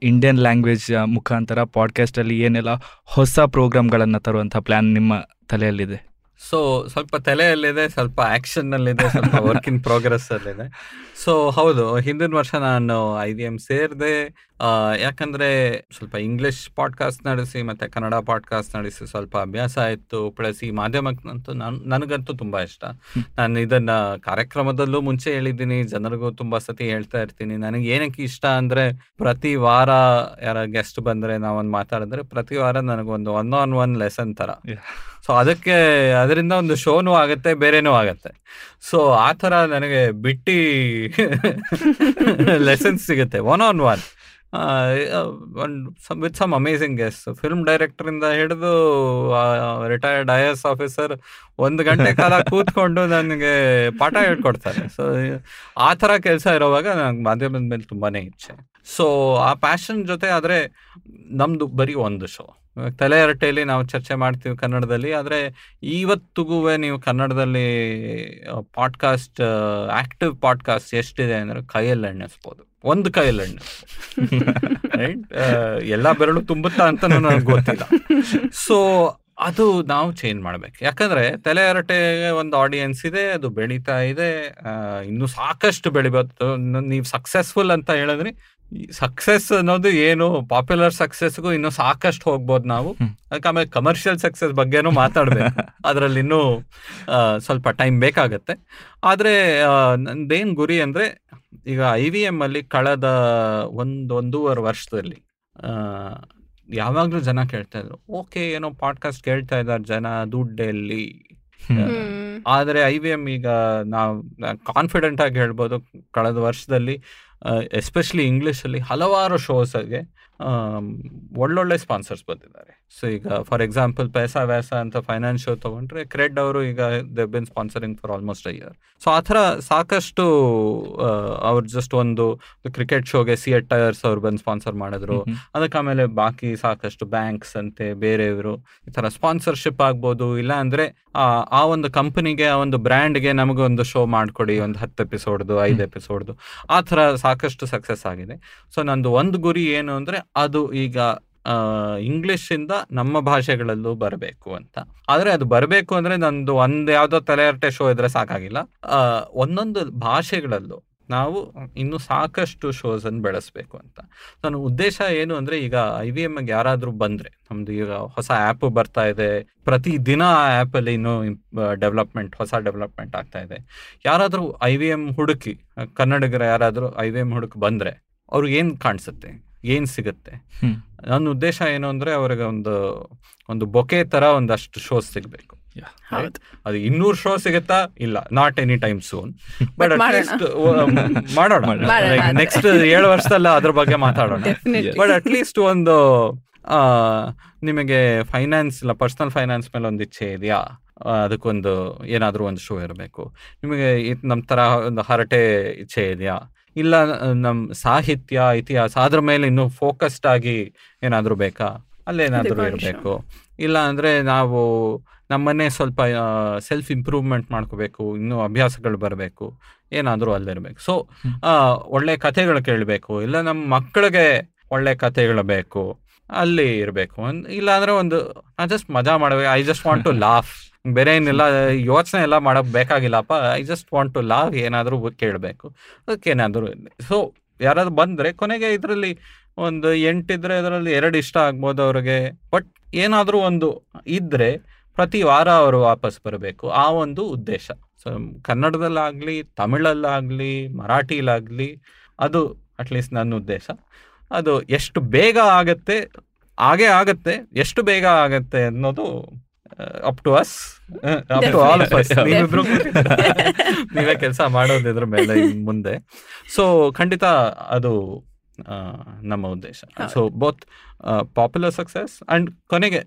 ಇಂಡಿಯನ್ ಲ್ಯಾಂಗ್ವೇಜ್ ಮುಖಾಂತರ ಪಾಡ್ಕಾಸ್ಟಲ್ಲಿ ಏನೆಲ್ಲ ಹೊಸ ಪ್ರೋಗ್ರಾಮ್ಗಳನ್ನು ತರುವಂಥ ಪ್ಲ್ಯಾನ್ ನಿಮ್ಮ ತಲೆಯಲ್ಲಿದೆ? ಸೊ ಸ್ವಲ್ಪ ತಲೆಯಲ್ಲಿದೆ ಸ್ವಲ್ಪ ಆಕ್ಷನ್ ಅಲ್ಲಿದೆ ಸ್ವಲ್ಪ ವರ್ಕ್ ಇನ್ ಪ್ರೋಗ್ರೆಸ್ ಅಲ್ಲಿದೆ. ಸೊ ಹೌದು ಹಿಂದಿನ ವರ್ಷ ನಾನು ಐ ಸೇರ್ದೆ ಎಂ ಸೇರಿದೆ ಯಾಕಂದ್ರೆ ಸ್ವಲ್ಪ ಇಂಗ್ಲಿಷ್ ಪಾಡ್ಕಾಸ್ಟ್ ನಡೆಸಿ ಮತ್ತೆ ಕನ್ನಡ ಪಾಡ್ಕಾಸ್ಟ್ ನಡೆಸಿ ಸ್ವಲ್ಪ ಅಭ್ಯಾಸ ಆಯಿತು. ಪ್ಲಸ್ ಈ ಮಾಧ್ಯಮಕ್ಕಂತೂ ನಾನು ನನಗಂತೂ ತುಂಬಾ ಇಷ್ಟ. ನಾನು ಇದನ್ನ ಕಾರ್ಯಕ್ರಮದಲ್ಲೂ ಮುಂಚೆ ಹೇಳಿದ್ದೀನಿ ಜನರಿಗೂ ತುಂಬಾ ಸತಿ ಹೇಳ್ತಾ ಇರ್ತೀನಿ. ನನಗೆ ಏನಕ್ಕೆ ಇಷ್ಟ ಅಂದ್ರೆ ಪ್ರತಿ ವಾರ ಯಾರ ಗೆಸ್ಟ್ ಬಂದ್ರೆ ನಾವೊಂದು ಮಾತಾಡಿದ್ರೆ ಪ್ರತಿ ವಾರ ನನಗೊಂದು ಒನ್ ಆನ್ ಒನ್ ಲೆಸನ್ ತರ. ಸೊ ಅದಕ್ಕೆ ಅದರಿಂದ ಒಂದು ಶೋನು ಆಗತ್ತೆ ಬೇರೆನೂ ಆಗತ್ತೆ. ಸೊ ಆ ತರ ನನಗೆ ಬಿಟ್ಟಿ ಲೆಸನ್ಸ್ ಸಿಗುತ್ತೆ. One on one with some amazing guests film director ಇಂದ ಹಿಡಿದು ರಿಟೈರ್ಡ್ ಐ ಎಸ್ ಆಫೀಸರ್ ಒಂದು ಗಂಟೆ ಕಾಲ ಕೂತ್ಕೊಂಡು ನನಗೆ ಪಾಠ ಹೇಳ್ಕೊಡ್ತಾರೆ. ಸೊ ಆ ಥರ ಕೆಲಸ ಇರೋವಾಗ ನನಗೆ ಮಾಧ್ಯಮದ ಮೇಲೆ ತುಂಬಾನೇ ಇಚ್ಛೆ. ಸೊ ಆ ಪ್ಯಾಷನ್ ಜೊತೆ ಆದರೆ ನಮ್ದು ಬರೀ ಒಂದು ಶೋ ತಲೆ ಹರಟೆಯಲ್ಲಿ ನಾವು ಚರ್ಚೆ ಮಾಡ್ತೀವಿ ಕನ್ನಡದಲ್ಲಿ. ಆದರೆ ಇವತ್ತಿಗೂ ನೀವು ಕನ್ನಡದಲ್ಲಿ ಪಾಡ್ಕಾಸ್ಟ್ ಆಕ್ಟಿವ್ ಪಾಡ್ಕಾಸ್ಟ್ ಎಷ್ಟಿದೆ ಅಂದ್ರೆ ಕೈಯಲ್ಲಿ ಎಣ್ಣಿಸ್ಬೋದು ಒಂದು ಕೈಯಲ್ಲಿ ಎಣ್ಣೆ ರೈಟ್ ಎಲ್ಲ ಬೆರಳು ತುಂಬುತ್ತಾ ಅಂತ ನನಗೆ ಗೊತ್ತಿಲ್ಲ. ಸೊ ಅದು ನಾವು ಚೇಂಜ್ ಮಾಡ್ಬೇಕು. ಯಾಕಂದ್ರೆ ತಲೆ ಹರಟೆಗೆ ಒಂದು ಆಡಿಯನ್ಸ್ ಇದೆ, ಅದು ಬೆಳೀತಾ ಇದೆ. ಇನ್ನು ಸಾಕಷ್ಟು ಬೆಳಿಬೋದು. ನೀವು ಸಕ್ಸಸ್ಫುಲ್ ಅಂತ ಹೇಳಿದ್ರಿ ಸಕ್ಸಸ್ ಅನ್ನೋದು ಏನು ಪಾಪ್ಯುಲರ್ ಸಕ್ಸಸ್ಗೂ ಇನ್ನು ಸಾಕಷ್ಟು ಹೋಗ್ಬೋದು ನಾವು. ಅದಕ್ಕೆ ಆಮೇಲೆ ಕಮರ್ಷಿಯಲ್ ಸಕ್ಸಸ್ ಬಗ್ಗೆನೂ ಮಾತಾಡ್ಬೇಕು. ಅದರಲ್ಲಿ ಇನ್ನೂ ಸ್ವಲ್ಪ ಟೈಮ್ ಬೇಕಾಗತ್ತೆ. ಆದ್ರೆ ನಂದೇನು ಗುರಿ ಅಂದ್ರೆ ಈಗ ಐ ವಿ ಎಂ ಅಲ್ಲಿ ಕಳೆದ ಒಂದ್ ಒಂದೂವರೆ ವರ್ಷದಲ್ಲಿ ಯಾವಾಗಲೂ ಯಾವಾಗ್ಲೂ ಜನ ಕೇಳ್ತಾ ಇದ್ರು ಓಕೆ ಏನೋ ಪಾಡ್ಕಾಸ್ಟ್ ಕೇಳ್ತಾ ಇದ್ದಾರೆ ಜನ ದುಡ್ಡೆಲ್ಲಿ ಆದರೆ ಐ ವಿ ಎಂ ಈಗ ನಾವು ಕಾನ್ಫಿಡೆಂಟ್ ಆಗಿ ಹೇಳ್ಬೋದು ಕಳೆದ ವರ್ಷದಲ್ಲಿ ಎಸ್ಪೆಷಲಿ ಇಂಗ್ಲೀಷಲ್ಲಿ ಹಲವಾರು ಶೋಸ್ಗೆ ಒಳ್ಳೊಳ್ಳೆ ಸ್ಪಾನ್ಸರ್ಸ್ ಬಂದಿದ್ದಾರೆ. ಸೊ ಈಗ ಫಾರ್ ಎಕ್ಸಾಂಪಲ್ ಪೈಸಾ ವ್ಯಾಸ ಅಂತ ಫೈನಾನ್ಸ್ ಶೋ ತಗೊಂಡ್ರೆ ಕ್ರೆಡ್ ಅವರು ಈಗ they been sponsoring for almost a year so ಆ ಥರ ಸಾಕಷ್ಟು ಅವ್ರು ಜಸ್ಟ್ ಒಂದು ಕ್ರಿಕೆಟ್ ಶೋಗೆ ಸಿ ಎಟ್ ಟೈರ್ಸ್ ಅವ್ರು ಬಂದು ಸ್ಪಾನ್ಸರ್ ಮಾಡಿದ್ರು. ಅದಕ್ಕೆ ಆಮೇಲೆ ಬಾಕಿ ಸಾಕಷ್ಟು ಬ್ಯಾಂಕ್ಸ್ ಅಂತೆ ಬೇರೆಯವರು ಈ ಥರ ಸ್ಪಾನ್ಸರ್ಶಿಪ್ ಆಗ್ಬೋದು. ಇಲ್ಲ ಅಂದ್ರೆ ಆ ಆ ಒಂದು ಕಂಪನಿಗೆ ಆ ಒಂದು ಬ್ರ್ಯಾಂಡ್ಗೆ ನಮಗೆ ಒಂದು ಶೋ ಮಾಡ್ಕೊಡಿ ಒಂದು ಹತ್ತು ಎಪಿಸೋಡ್ದು ಐದು ಎಪಿಸೋಡ್ದು ಆ ಥರ ಸಾಕಷ್ಟು ಸಕ್ಸಸ್ ಆಗಿದೆ. ಸೊ ನಂದು ಒಂದು ಗುರಿ ಏನು ಅಂದ್ರೆ ಅದು ಈಗ ಇಂಗ್ಲಿಷ್ ಇಂದ ನಮ್ಮ ಭಾಷೆಗಳಲ್ಲೂ ಬರಬೇಕು ಅಂತ. ಆದ್ರೆ ಅದು ಬರಬೇಕು ಅಂದ್ರೆ ನಂದು ಒಂದ್ ಯಾವ್ದೋ ತಲೆಹರಟೆ ಶೋ ಇದ್ರೆ ಸಾಕಾಗಿಲ್ಲ. ಒಂದೊಂದು ಭಾಷೆಗಳಲ್ಲೂ ನಾವು ಇನ್ನು ಸಾಕಷ್ಟು ಶೋಸ್ ಅನ್ನು ಬೆಳೆಸ್ಬೇಕು ಅಂತ. ನನ್ನ ಉದ್ದೇಶ ಏನು ಅಂದ್ರೆ ಈಗ ಐ ವಿ ಎಂ ಯಾರಾದ್ರೂ ಬಂದ್ರೆ, ನಮ್ದು ಈಗ ಹೊಸ ಆ್ಯಪ್ ಬರ್ತಾ ಇದೆ. ಪ್ರತಿ ದಿನ ಆ ಆ್ಯಪಲ್ಲಿ ಇನ್ನೂ ಡೆವಲಪ್ಮೆಂಟ್ ಹೊಸ ಡೆವಲಪ್ಮೆಂಟ್ ಆಗ್ತಾ ಇದೆ. ಯಾರಾದ್ರೂ ಐ ವಿ ಎಂ ಹುಡುಕಿ, ಕನ್ನಡಿಗರ ಯಾರಾದ್ರೂ ಐ ವಿ ಎಂ ಹುಡುಕಿ ಬಂದ್ರೆ ಅವ್ರಿಗೆ ಏನು ಕಾಣಿಸುತ್ತೆ? ಏನ್ ಸಿಗುತ್ತೆ. ನನ್ನ ಉದ್ದೇಶ ಏನು ಅಂದ್ರೆ ಅವ್ರಿಗೆ ಒಂದು ಒಂದು ಬೊಕೆ ತರ ಒಂದಷ್ಟು ಶೋಸ್ ಸಿಗ್ಬೇಕು. ಅದು ಇನ್ನೂರು ಶೋ ಸಿಗುತ್ತಾ? ಇಲ್ಲ not any time soon but at least ಮಾಡೋಣ. ಮಾಡೋಣ. ನೆಕ್ಸ್ಟ್ ಏಳು ವರ್ಷದಲ್ಲ ಅದ್ರ ಬಗ್ಗೆ ಮಾತಾಡೋಣ. ಬಟ್ ಅಟ್ಲೀಸ್ಟ್ ಒಂದು ಆ, ನಿಮಗೆ ಫೈನಾನ್ಸ್ ಇಲ್ಲ ಪರ್ಸನಲ್ ಫೈನಾನ್ಸ್ ಮೇಲೆ ಒಂದು ಇಚ್ಛೆ ಇದೆಯಾ? ಅದಕ್ಕೊಂದು ಏನಾದರೂ ಒಂದು ಶೋ ಇರಬೇಕು. ನಿಮಗೆ ನಮ್ಮ ಥರ ಒಂದು ಹರಟೆ ಇಚ್ಛೆ ಇದೆಯಾ? ಇಲ್ಲ ನಮ್ಮ ಸಾಹಿತ್ಯ ಇತಿಹಾಸ ಅದ್ರ ಮೇಲೆ ಇನ್ನು ಫೋಕಸ್ಡ್ ಆಗಿ ಏನಾದರೂ ಬೇಕಾ? ಅಲ್ಲೇನಾದರೂ. ಇರಬೇಕು. ಇಲ್ಲ ಅಂದರೆ ನಾವು ನಮ್ಮನ್ನೇ ಸ್ವಲ್ಪ ಸೆಲ್ಫ್ ಇಂಪ್ರೂವ್ಮೆಂಟ್ ಮಾಡ್ಕೋಬೇಕು ಇನ್ನೂ ಅಭ್ಯಾಸಗಳು ಬರಬೇಕು ಏನಾದರೂ ಅಲ್ಲಿರಬೇಕು. ಸೊ ಒಳ್ಳೆ ಕಥೆಗಳು ಕೇಳಬೇಕು ಇಲ್ಲ ನಮ್ಮ ಮಕ್ಕಳಿಗೆ ಒಳ್ಳೆ ಕಥೆಗಳು ಬೇಕು ಅಲ್ಲಿ ಇರಬೇಕು. ಇಲ್ಲ ಅಂದ್ರೆ ಒಂದು ನಾ ಜಸ್ಟ್ ಮಜಾ ಮಾಡಬೇಕು I just want to laugh ಬೇರೆ ಏನಿಲ್ಲ ಯೋಚನೆ ಎಲ್ಲ ಮಾಡಕ್ ಬೇಕಾಗಿಲ್ಲಪ್ಪ. I just want to laugh ಏನಾದರೂ ಕೇಳಬೇಕು. ಅದಕ್ಕೆ ಏನಾದರೂ ಸೊ ಯಾರಾದ್ರು ಬಂದ್ರೆ ಕೊನೆಗೆ ಇದರಲ್ಲಿ ಒಂದು ಎಂಟಿದ್ರೆ ಅದರಲ್ಲಿ ಎರಡು ಇಷ್ಟ ಆಗ್ಬೋದು ಅವ್ರಿಗೆ. ಬಟ್ ಏನಾದರೂ ಒಂದು ಇದ್ರೆ ಪ್ರತಿ ವಾರ ಅವರು ವಾಪಸ್ ಬರಬೇಕು. ಆ ಒಂದು ಉದ್ದೇಶ. ಸೊ ಕನ್ನಡದಲ್ಲಾಗಲಿ, ತಮಿಳಲ್ಲಾಗಲಿ, ಮರಾಠಿಲಾಗಲಿ, ಅದು ಅಟ್ಲೀಸ್ಟ್ ನನ್ನ ಉದ್ದೇಶ. ಅದು ಎಷ್ಟು ಬೇಗ ಆಗತ್ತೆ, ಹಾಗೆ ಆಗತ್ತೆ, ಎಷ್ಟು ಬೇಗ ಆಗತ್ತೆ ಅನ್ನೋದು up to us up to all of us Definitely. ನೀವಿಬ್ರು ನೀವೇ ಕೆಲಸ ಮಾಡೋದಿದ್ರ ಮೇಲೆ ಇನ್ ಮುಂದೆ. ಸೊ ಖಂಡಿತ ಅದು ಆ, ನಮ್ಮ ಉದ್ದೇಶ. So both popular success and ಕೊನೆಗೆ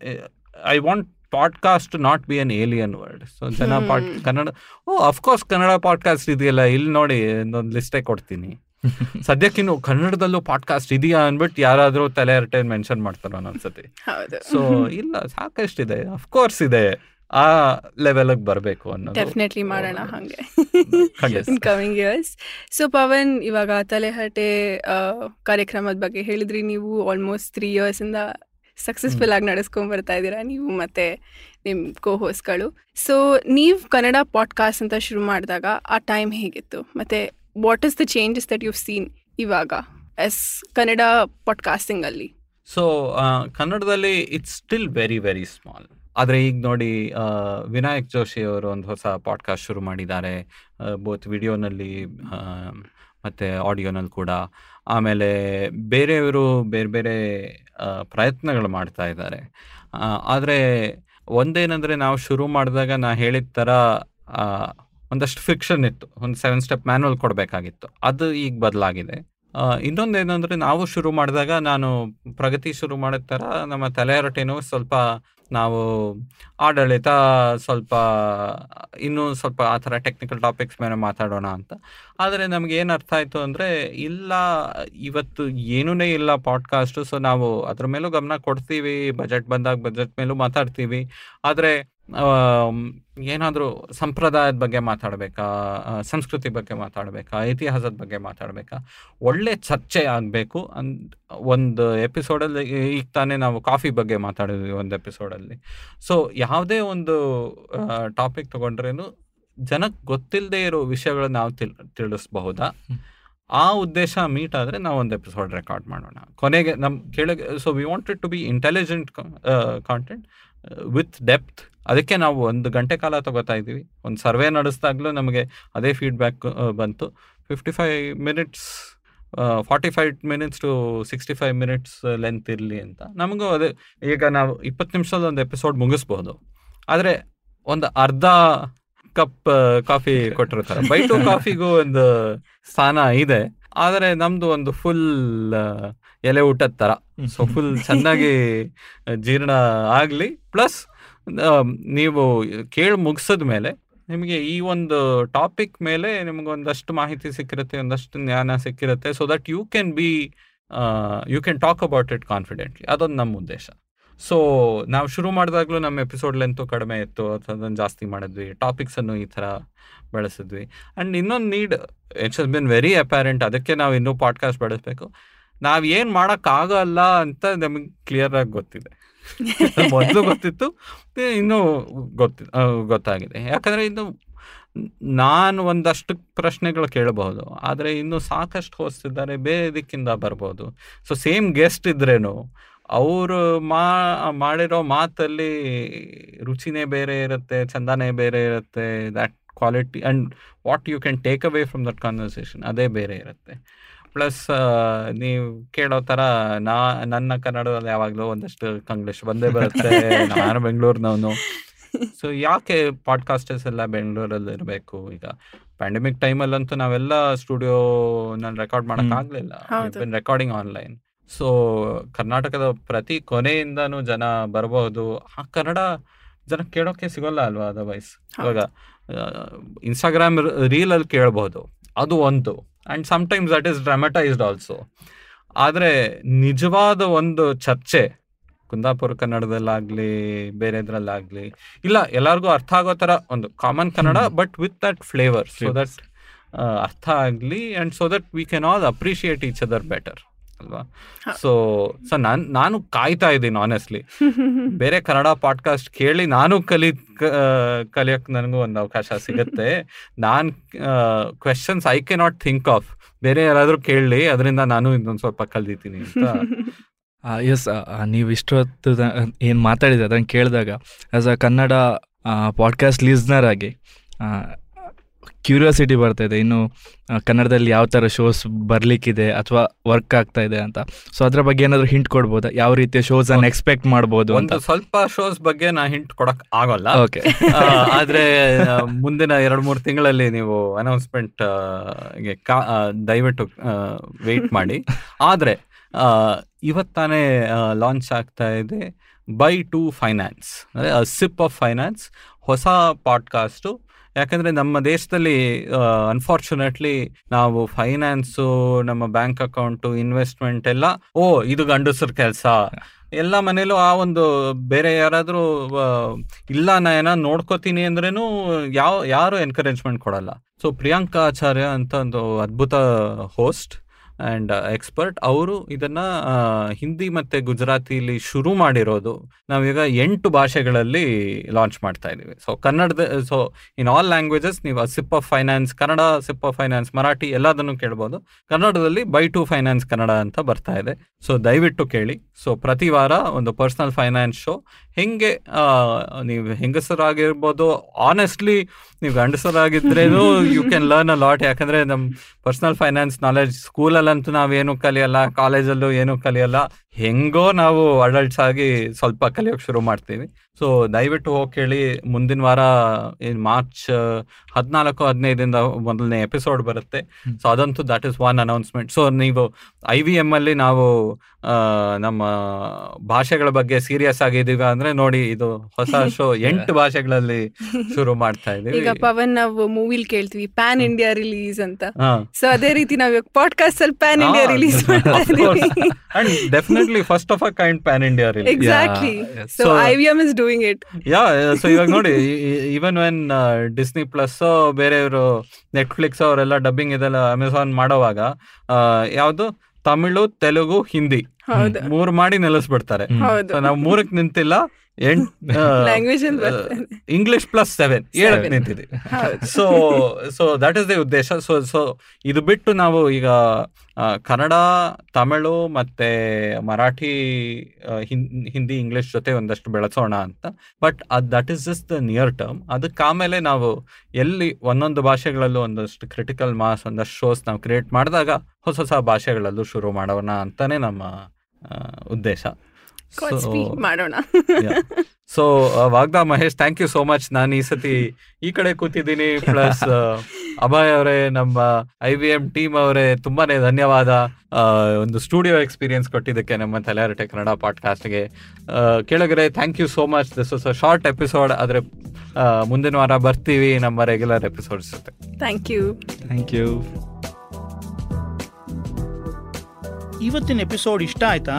I want podcast not be an alien word so ಜನ ಪಾಡ್. ಕನ್ನಡ ಓ ಅಫ್ಕೋರ್ಸ್ ಕನ್ನಡ ಪಾಡ್ಕಾಸ್ಟ್ ಇದೆಯಲ್ಲ ಇಲ್ಲಿ ನೋಡಿ ಒಂದು ಲಿಸ್ಟೇ ಕೊಡ್ತೀನಿ. ಸದ್ಯಕ್ಕಿನ್ನು ಕನ್ನಡದಲ್ಲೂ ಪಾಡ್ಕಾಸ್ಟ್ ಇದೆಯಾ ಅನ್ಬಿಟ್ಟು ಯಾರಾದ್ರೂ ತಲೆ ಹರಟೆ ಮೆನ್ಷನ್ ಮಾಡ್ತಾರ ಅನ್ಸತಿ ಹೌದು. ಸೊ ಇಲ್ಲ ಸಾಕಷ್ಟಿದೆ. ಅಫ್ಕೋರ್ಸ್ ಇದೆ. ಆ ಲೆವೆಲ್ಗೆ ಬರಬೇಕು ಅನ್ನೋ ಡೆಫಿನೆಟ್ಲಿ ಮಾಡೋಣ ಹಂಗೆ. In coming years so Pavan ಇವಾಗ ತಲೆಹರಟೆ ಆ, ಕಾರ್ಯಕ್ರಮದ ಬಗ್ಗೆ ಹೇಳಿದ್ರಿ. ನೀವು ಆಲ್ಮೋಸ್ಟ್ ತ್ರೀ ಇಯರ್ಸ್ ಇಂದ ಸಕ್ಸಸ್ಫುಲ್ ಆಗಿ ನಡೆಸ್ಕೊಂಡ್ ಬರ್ತಾ ಇದ್ದೀರಾ. ನೀವು ಮತ್ತೆ ನಿಮ್ ಕೋ ಹೋಸ್ಟ್ಗಳು ಸೊ ನೀವು ಕನ್ನಡ ಪಾಡ್ಕಾಸ್ಟ್ ಅಂತ ಶುರು ಮಾಡಿದಾಗ ಆ ಟೈಮ್ ಹೇಗಿತ್ತು? ಮತ್ತೆ what is the changes that you seen ಇವಾಗ ಎಸ್ ಕನ್ನಡ ಪಾಡ್ಕಾಸ್ಟಿಂಗ್ ಅಲ್ಲಿ? ಸೊ ಕನ್ನಡದಲ್ಲಿ it's still very very small ಆದರೆ ಈಗ ನೋಡಿ ವಿನಾಯಕ್ ಜೋಶಿ ಅವರು ಒಂದು ಹೊಸ ಪಾಡ್ಕಾಸ್ಟ್ ಶುರು ಮಾಡಿದ್ದಾರೆ. ಬೋತ್ ವಿಡಿಯೋನಲ್ಲಿ ಮತ್ತು ಆಡಿಯೋನಲ್ಲಿ ಕೂಡ. ಆಮೇಲೆ ಬೇರೆಯವರು ಬೇರೆ ಬೇರೆ ಪ್ರಯತ್ನಗಳು ಮಾಡ್ತಾ ಇದ್ದಾರೆ. ಆದರೆ ಒಂದೇನೆಂದರೆ ನಾವು ಶುರು ಮಾಡಿದಾಗ ನಾ ಹೇಳಿದ ಥರ ಒಂದಷ್ಟು ಫಿಕ್ಷನ್ ಇತ್ತು. ಒಂದು ಸೆವೆನ್ ಸ್ಟೆಪ್ ಮ್ಯಾನುವಲ್ ಕೊಡಬೇಕಾಗಿತ್ತು. ಅದು ಈಗ ಬದಲಾಗಿದೆ. ಇನ್ನೊಂದೇನೆಂದರೆ ನಾವು ಶುರು ಮಾಡಿದಾಗ ನಾನು ಪ್ರಗತಿ ಶುರು ಮಾಡಿದ ಥರ ನಮ್ಮ ತಲೆಹರಟೆನೂ ಸ್ವಲ್ಪ ನಾವು ಆಡಳಿತ ಸ್ವಲ್ಪ, ಇನ್ನೂ ಸ್ವಲ್ಪ ಆ ಥರ ಟೆಕ್ನಿಕಲ್ ಟಾಪಿಕ್ಸ್ ಮೇಲೆ ಮಾತಾಡೋಣ ಅಂತ. ಆದರೆ ನಮ್ಗೆ ಏನು ಅರ್ಥ ಆಯಿತು ಅಂದರೆ, ಇಲ್ಲ, ಇವತ್ತು ಏನೂ ಇಲ್ಲ ಪಾಡ್ಕಾಸ್ಟು ಸೊ ನಾವು ಅದ್ರ ಮೇಲೂ ಗಮನ ಕೊಡ್ತೀವಿ ಬಜೆಟ್ ಬಂದಾಗ ಬಜೆಟ್ ಮೇಲೂ ಮಾತಾಡ್ತೀವಿ. ಆದರೆ ಏನಾದರೂ ಸಂಪ್ರದಾಯದ ಬಗ್ಗೆ ಮಾತಾಡಬೇಕಾ ಸಂಸ್ಕೃತಿ ಬಗ್ಗೆ ಮಾತಾಡಬೇಕಾ, ಇತಿಹಾಸದ ಬಗ್ಗೆ ಮಾತಾಡಬೇಕಾ? ಒಳ್ಳೆ ಚರ್ಚೆ ಆಗಬೇಕು ಅನ್ ಒಂದು ಎಪಿಸೋಡಲ್ಲಿ ಈಗ ತಾನೇ ನಾವು ಕಾಫಿ ಬಗ್ಗೆ ಮಾತಾಡಿದ್ವಿ ಒಂದು ಎಪಿಸೋಡಲ್ಲಿ. ಸೊ ಯಾವುದೇ ಒಂದು ಟಾಪಿಕ್ ತಗೊಂಡ್ರೇನು ಜನಕ್ಕೆ ಗೊತ್ತಿಲ್ಲದೆ ಇರೋ ವಿಷಯಗಳನ್ನ ನಾವು ತಿಳ್, ತಿಳಿಸ್ಬಹುದಾ? ಆ ಉದ್ದೇಶ ಮೀಟ್ ಆದರೆ ನಾವು ಒಂದು ಎಪಿಸೋಡ್ ರೆಕಾರ್ಡ್ ಮಾಡೋಣ. ಕೊನೆಗೆ ನಮ್ಮ ಕೆಳಗೆ so we wanted to be intelligent content with depth ಅದಕ್ಕೆ ನಾವು ಒಂದು ಗಂಟೆ ಕಾಲ ತಗೋತಾ ಇದ್ದೀವಿ. ಒಂದು ಸರ್ವೆ ನಡೆಸಿದಾಗಲೂ ನಮಗೆ ಅದೇ ಫೀಡ್ಬ್ಯಾಕ್ ಬಂತು. Fifty five minutes forty five minutes to sixty five minutes length ಇರಲಿ ಅಂತ. ನಮಗೂ ಅದೇ ಈಗ ನಾವು ಇಪ್ಪತ್ತು ನಿಮಿಷದ ಒಂದು ಎಪಿಸೋಡ್ ಮುಗಿಸ್ಬೋದು. ಆದರೆ ಒಂದು ಅರ್ಧ ಕಪ್ ಕಾಫಿ ಕೊಟ್ಟಿರ್ತಾರೆ. ಬೈ ಟು ಕಾಫಿಗೂ ಒಂದು ಸ್ಥಾನ ಇದೆ. ಆದರೆ ನಮ್ದು ಒಂದು ಫುಲ್ ಎಲೆ ಊಟದ ಥರ. ಸೊ ಫುಲ್ ಚೆನ್ನಾಗಿ ಜೀರ್ಣ ಆಗಲಿ. ಪ್ಲಸ್ ನೀವು ಕೇಳಿ ಮುಗಿಸಿದ ಮೇಲೆ ನಿಮಗೆ ಈ ಒಂದು ಟಾಪಿಕ್ ಮೇಲೆ ನಿಮ್ಗೆ ಒಂದಷ್ಟು ಮಾಹಿತಿ ಸಿಕ್ಕಿರುತ್ತೆ, ಒಂದಷ್ಟು ಜ್ಞಾನ ಸಿಕ್ಕಿರುತ್ತೆ so that you can be you can talk about it confidently ಅದೊಂದು ನಮ್ಮ ಉದ್ದೇಶ. ಸೊ ನಾವು ಶುರು ಮಾಡಿದಾಗಲೂ ನಮ್ಮ ಎಪಿಸೋಡ್ ಲೆಂತು ಕಡಿಮೆ ಇತ್ತು, ಅದನ್ನು ಜಾಸ್ತಿ ಮಾಡಿದ್ವಿ ಟಾಪಿಕ್ಸನ್ನು ಈ ಥರ ಬೆಳೆಸಿದ್ವಿ. ಆ್ಯಂಡ್ ಇನ್ನೊಂದು need it's has been very apparent ಅದಕ್ಕೆ ನಾವು ಇನ್ನೂ ಪಾಡ್ಕಾಸ್ಟ್ ಬಳಸಬೇಕು. ನಾವು ಏನು ಮಾಡೋಕ್ಕಾಗಲ್ಲ ಅಂತ ನಮಗೆ ಕ್ಲಿಯರಾಗಿ ಗೊತ್ತಿದೆ. ಮೊದಲು ಗೊತ್ತಿತ್ತು. ಇನ್ನೂ ಗೊತ್ತಿ ಗೊತ್ತಾಗಿದೆ. ಯಾಕಂದರೆ ಇನ್ನು ನಾನು ಒಂದಷ್ಟು ಪ್ರಶ್ನೆಗಳು ಕೇಳಬಹುದು. ಆದರೆ ಇನ್ನು ಸಾಕಷ್ಟು ಹೋಸ್ತಿದ್ದಾರೆ ಬೇರೆ ದಿಕ್ಕಿಂದ ಬರ್ಬೋದು. ಸೊ ಸೇಮ್ ಗೆಸ್ಟ್ ಇದ್ರೇನು, ಅವರು ಮಾ, ಮಾಡಿರೋ ಮಾತಲ್ಲಿ ರುಚಿನೇ ಬೇರೆ ಇರುತ್ತೆ, ಚಂದನೇ ಬೇರೆ ಇರುತ್ತೆ that quality and what you can take away from that conversation ಅದೇ ಬೇರೆ ಇರುತ್ತೆ. ಪ್ಲಸ್ ನೀವು ಕೇಳೋ ತರ ನಾ ನನ್ನ ಕನ್ನಡದಲ್ಲಿ ಯಾವಾಗಲೂ ಒಂದಷ್ಟು ಕಂಗ್ಲೀಷ್ ಬಂದೇ ಬರುತ್ತೆ. ನಾನು ಬೆಂಗಳೂರಿನವನು. ಸೊ ಯಾಕೆ ಪಾಡ್ಕಾಸ್ಟರ್ಸ್ ಎಲ್ಲ ಬೆಂಗಳೂರಲ್ಲಿ ಇರಬೇಕು ಈಗ? ಪ್ಯಾಂಡಮಿಕ್ ಟೈಮಲ್ಲಂತೂ ನಾವೆಲ್ಲ ಸ್ಟುಡಿಯೋ ನಾನು ರೆಕಾರ್ಡ್ ಮಾಡಕ್ ಆಗ್ಲಿಲ್ಲ. ರೆಕಾರ್ಡಿಂಗ್ ಆನ್ಲೈನ್ ಸೊ ಕರ್ನಾಟಕದ ಪ್ರತಿ ಕೊನೆಯಿಂದನೂ ಜನ ಬರಬಹುದು ಆ ಕನ್ನಡ ಜನ ಕೇಳೋಕೆ ಸಿಗೋಲ್ಲ ಅಲ್ವಾ ಅದರ್ವೈಸ್ ಇವಾಗ ಇನ್ಸ್ಟಾಗ್ರಾಮ್ ರೀಲ್ ಅಲ್ಲಿ ಕೇಳಬಹುದು ಅದು ಒಂದು. And sometimes that is dramatized also ಆದರೆ ನಿಜವಾದ ಒಂದು ಚರ್ಚೆ ಕುಂದಾಪುರ ಕನ್ನಡದಲ್ಲಾಗಲಿ ಬೇರೆದ್ರಲ್ಲಾಗಲಿ ಇಲ್ಲ ಎಲ್ಲರಿಗೂ ಅರ್ಥ ಆಗೋ ಥರ ಒಂದು common Kannada but with that flavour so that ಅರ್ಥ ಆಗಲಿ and so that we can all appreciate each other better ಅಲ್ವಾ? ಸೊ ಸೊ ನಾನು ನಾನು ಕಾಯ್ತಾ ಇದ್ದೀನಿ ಆನೆಸ್ಟ್ಲಿ ಬೇರೆ ಕನ್ನಡ ಪಾಡ್ಕಾಸ್ಟ್ ಕೇಳಿ ನಾನು ಕಲಿ ಕಲಿಯಕ್ ನನಗೂ ಒಂದು ಅವಕಾಶ ಸಿಗುತ್ತೆ. ನಾನ್ questions I can not think of ಬೇರೆ ಯಾರಾದ್ರೂ ಕೇಳಲಿ ಅದರಿಂದ ನಾನು ಇನ್ನೊಂದು ಸ್ವಲ್ಪ ಕಲ್ದಿದ್ದೀನಿ ಅಂತ. ಎಸ್ ನೀವು ಇಷ್ಟೊತ್ತು ಏನು ಮಾತಾಡಿದ್ರೆ ಅದನ್ನು ಕೇಳಿದಾಗ as a Kannada podcast listener ಆಗಿ ಕ್ಯೂರಿಯಾಸಿಟಿ ಬರ್ತಾ ಇದೆ. ಇನ್ನು ಕನ್ನಡದಲ್ಲಿ ಯಾವ ಥರ ಶೋಸ್ ಬರಲಿಕ್ಕಿದೆ ಅಥವಾ ವರ್ಕ್ ಆಗ್ತಾ ಇದೆ ಅಂತ. ಸೊ ಅದರ ಬಗ್ಗೆ ಏನಾದರೂ ಹಿಂಟ್ ಕೊಡ್ಬೋದಾ? ಯಾವ ರೀತಿಯ ಶೋಸ್ ಅನ್ನು ಎಕ್ಸ್ಪೆಕ್ಟ್ ಮಾಡ್ಬೋದು ಅಂತ? ಒಂದು ಸ್ವಲ್ಪ ಶೋಸ್ ಬಗ್ಗೆ ನಾ ಹಿಂಟ್ ಕೊಡಕ್ ಆಗೋಲ್ಲ. ಓಕೆ ಆದರೆ ಮುಂದಿನ ಎರಡು ಮೂರು ತಿಂಗಳಲ್ಲಿ ನೀವು ಅನೌನ್ಸ್ಮೆಂಟ್ ದಯವಿಟ್ಟು ವೆಯ್ಟ್ ಮಾಡಿ. ಆದ್ರೆ ಇವತ್ತಾನೆ ಇವತ್ತಾನೇ ಲಾಂಚ್ ಆಗ್ತಾ ಇದೆ ಬೈ ಟು ಫೈನಾನ್ಸ್ ಅಂದರೆ ಸಿಪ್ ಆಫ್ ಫೈನಾನ್ಸ್ ಹೊಸ ಪಾಡ್ಕಾಸ್ಟು ಯಾಕಂದ್ರೆ ನಮ್ಮ ದೇಶದಲ್ಲಿ ಅನ್ಫಾರ್ಚುನೇಟ್ಲಿ ನಾವು ಫೈನಾನ್ಸು ನಮ್ಮ ಬ್ಯಾಂಕ್ ಅಕೌಂಟ್ ಇನ್ವೆಸ್ಟ್ಮೆಂಟ್ ಎಲ್ಲ, ಓ, ಇದು ಗಂಡಸರ ಕೆಲಸ. ಎಲ್ಲ ಮನೇಲೂ ಆ ಒಂದು ಬೇರೆ ಯಾರಾದ್ರೂ ಇಲ್ಲ ನಾ ಏನ ನೋಡ್ಕೋತೀನಿ ಅಂದ್ರೇನು ಯಾವ, ಯಾರು ಎನ್ಕರೇಜ್ಮೆಂಟ್ ಕೊಡಲ್ಲ. ಸೊ ಪ್ರಿಯಾಂಕಾ ಆಚಾರ್ಯ ಅಂತ ಒಂದು ಅದ್ಭುತ ಹೋಸ್ಟ್ ಅಂಡ್ ಎಕ್ಸ್ಪರ್ಟ್ ಅವರು ಇದನ್ನ ಹಿಂದಿ ಮತ್ತೆ ಗುಜರಾತಿಲಿ ಶುರು ಮಾಡಿರೋದು ನಾವೀಗ ಎಂಟು ಭಾಷೆಗಳಲ್ಲಿ ಲಾಂಚ್ ಮಾಡ್ತಾ ಇದ್ದೀವಿ. ಸೊ ಕನ್ನಡದ ಸೊ ಇನ್ ಆಲ್ ಲ್ಯಾಂಗ್ವೇಜಸ್ ನೀವು sip of finance Kannada sip of finance Marathi ಎಲ್ಲದನ್ನು ಕೇಳ್ಬೋದು. ಕನ್ನಡದಲ್ಲಿ ಬೈ ಟು ಫೈನಾನ್ಸ್ ಕನ್ನಡ ಅಂತ ಬರ್ತಾ ಇದೆ. ಸೊ ದಯವಿಟ್ಟು ಕೇಳಿ. ಸೊ ಪ್ರತಿ ವಾರ ಒಂದು ಪರ್ಸನಲ್ ಫೈನಾನ್ಸ್ ಶೋ ಹೆಂಗೆ ನೀವು ಹೆಂಗಸರಾಗಿರ್ಬೋದು ಆನೆಸ್ಟ್ಲಿ ನೀವು ಗಂಡಸರಾಗಿದ್ರೇನು you can learn a lot ಯಾಕಂದ್ರೆ ನಮ್ ಪರ್ಸನಲ್ ಫೈನಾನ್ಸ್ ನಾಲೆಡ್ಜ್ ಸ್ಕೂಲಲ್ಲಂತೂ ನಾವೇನು ಕಲಿಯಲ್ಲ ಕಾಲೇಜಲ್ಲೂ ಏನು ಕಲಿಯಲ್ಲ. ಹೆಂಗೋ ನಾವು ಅಡಲ್ಟ್ಸ್ ಆಗಿ ಸ್ವಲ್ಪ ಕಲಿಯೋಕೆ ಶುರು ಮಾಡ್ತೀವಿ. ಸೊ ದಯವಿಟ್ಟು ಹೋಗಿ ಕೇಳಿ. ಮುಂದಿನ ವಾರ ಮಾರ್ಚ್ ಹದಿನಾಲ್ಕು ಹದಿನೈದಿಂದ ಮೊದಲನೇ ಎಪಿಸೋಡ್ ಬರುತ್ತೆ. ಸೊ ಅದಂತೂ that is one announcement so ನೀವು ಐ ವಿ ಎಂ ಅಲ್ಲಿ ನಾವು ನಮ್ಮ ಭಾಷೆಗಳ ಬಗ್ಗೆ ಸೀರಿಯಸ್ ಆಗಿದ್ದೀವಿ ಅಂದ್ರೆ ನೋಡಿ ಇದು ಹೊಸ ಶೋ ಎಂಟು ಭಾಷೆಗಳಲ್ಲಿ ಶುರು ಮಾಡ್ತಾ ಈಗ ಇದೀವಿ ಪವನ್ ನಾವು ಮೂವಿಲ್ ಕೇಳ್ತೀವಿ ಪ್ಯಾನ್ ಇಂಡಿಯಾ ರಿಲೀಸ್ ಅಂತ. ಸೊ ಅದೇ ರೀತಿ ನಾವ್ ಪಾಡ್ಕಾಸ್ಟ್ ಅಲ್ಲಿ pan India release definitely first of a kind pan India release exactly. So I V M is doing it yeah so ಇವಾಗ ನೋಡಿ ಈವನ್ ವೆನ್ ಡಿಸ್ನಿ ಪ್ಲಸ್ ಬೇರೆಯವರು ನೆಟ್ಫ್ಲಿಕ್ಸ್ ಅವರೆಲ್ಲ ಡಬ್ಬಿಂಗ್ ಇದೆಲ್ಲ ಅಮೆಝಾನ್ ಮಾಡೋವಾಗ ಯಾವ್ದು? ತಮಿಳು ತೆಲುಗು ಹಿಂದಿ. ಮೂರು ಮಾಡಿ ನೆಲೆಸ್ಬಿಡ್ತಾರೆ. ನಾವು ಮೂರಕ್ ನಿಂತಿಲ್ಲ ಇಂಗ್ಲಿಷ್ ಪ್ಲಸ್ ಸೆವೆನ್ ಏಳಕ್ ನಿಂತಿದೆ. So so that is the ಉದ್ದೇಶ. ಸೊ ಸೊ ಇದು ಬಿಟ್ಟು ನಾವು ಈಗ ಆ, ಕನ್ನಡ ತಮಿಳು ಮತ್ತೆ ಮರಾಠಿ ಹಿಂದಿ ಇಂಗ್ಲಿಷ್ ಜೊತೆ ಒಂದಷ್ಟು ಬೆಳೆಸೋಣ ಅಂತ. ಬಟ್ ಅದ್ that is just the near term ಅದಕ್ಕೆ ಆಮೇಲೆ ನಾವು ಎಲ್ಲಿ ಒಂದೊಂದು ಭಾಷೆಗಳಲ್ಲೂ ಒಂದಷ್ಟು ಕ್ರಿಟಿಕಲ್ ಮಾಸ್ ಒಂದಷ್ಟು ಶೋಸ್ ನಾವು ಕ್ರಿಯೇಟ್ ಮಾಡಿದಾಗ ಹೊಸ ಹೊಸ ಭಾಷೆಗಳಲ್ಲೂ ಶುರು ಮಾಡೋಣ ಅಂತಾನೆ ನಮ್ಮ ಆ, ಮಾಡೋಣ. So ವಾಗ್ದಾ Mahesh thank you so much ನಾನು ಈ ಸತಿ ಈ ಕಡೆ ಕೂತಿದ್ದೀನಿ ಪ್ಲಸ್ ಅಭಯ್ ಅವರೇ ನಮ್ಮ ಐ ವಿ ಎಂ ಟೀಮ್ ಅವರೇ ತುಂಬಾನೇ ಧನ್ಯವಾದ. ಆ, ಒಂದು ಸ್ಟುಡಿಯೋ ಎಕ್ಸ್ಪೀರಿಯನ್ಸ್ ಕೊಟ್ಟಿದ್ದಕ್ಕೆ ನಮ್ಮ ತಲೆಯಾರಟೆ ಕನ್ನಡ ಪಾಡ್ಕಾಸ್ಟ್ಗೆ ಕೇಳಿದ್ರೆ thank you so much this was a short episode ಆದ್ರೆ ಮುಂದಿನ ವಾರ ಬರ್ತೀವಿ ನಮ್ಮ ರೆಗ್ಯುಲರ್ ಎಪಿಸೋಡ್ಸ್ ಜೊತೆ. ಥ್ಯಾಂಕ್ ಯು ಥ್ಯಾಂಕ್ ಯು ಇವತ್ತಿನ ಎಪಿಸೋಡ್ ಇಷ್ಟ ಆಯ್ತಾ?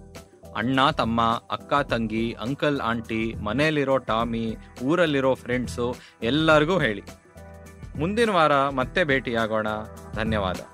ಅಣ್ಣ, ತಮ್ಮ, ಅಕ್ಕ, ತಂಗಿ, ಅಂಕಲ್, ಆಂಟಿ, ಮನೆಯಲ್ಲಿರೋ ಟಾಮಿ, ಊರಲ್ಲಿರೋ ಫ್ರೆಂಡ್ಸು ಎಲ್ಲರಿಗೂ ಹೇಳಿ. ಮುಂದಿನ ವಾರ ಮತ್ತೆ ಭೇಟಿಯಾಗೋಣ. ಧನ್ಯವಾದ.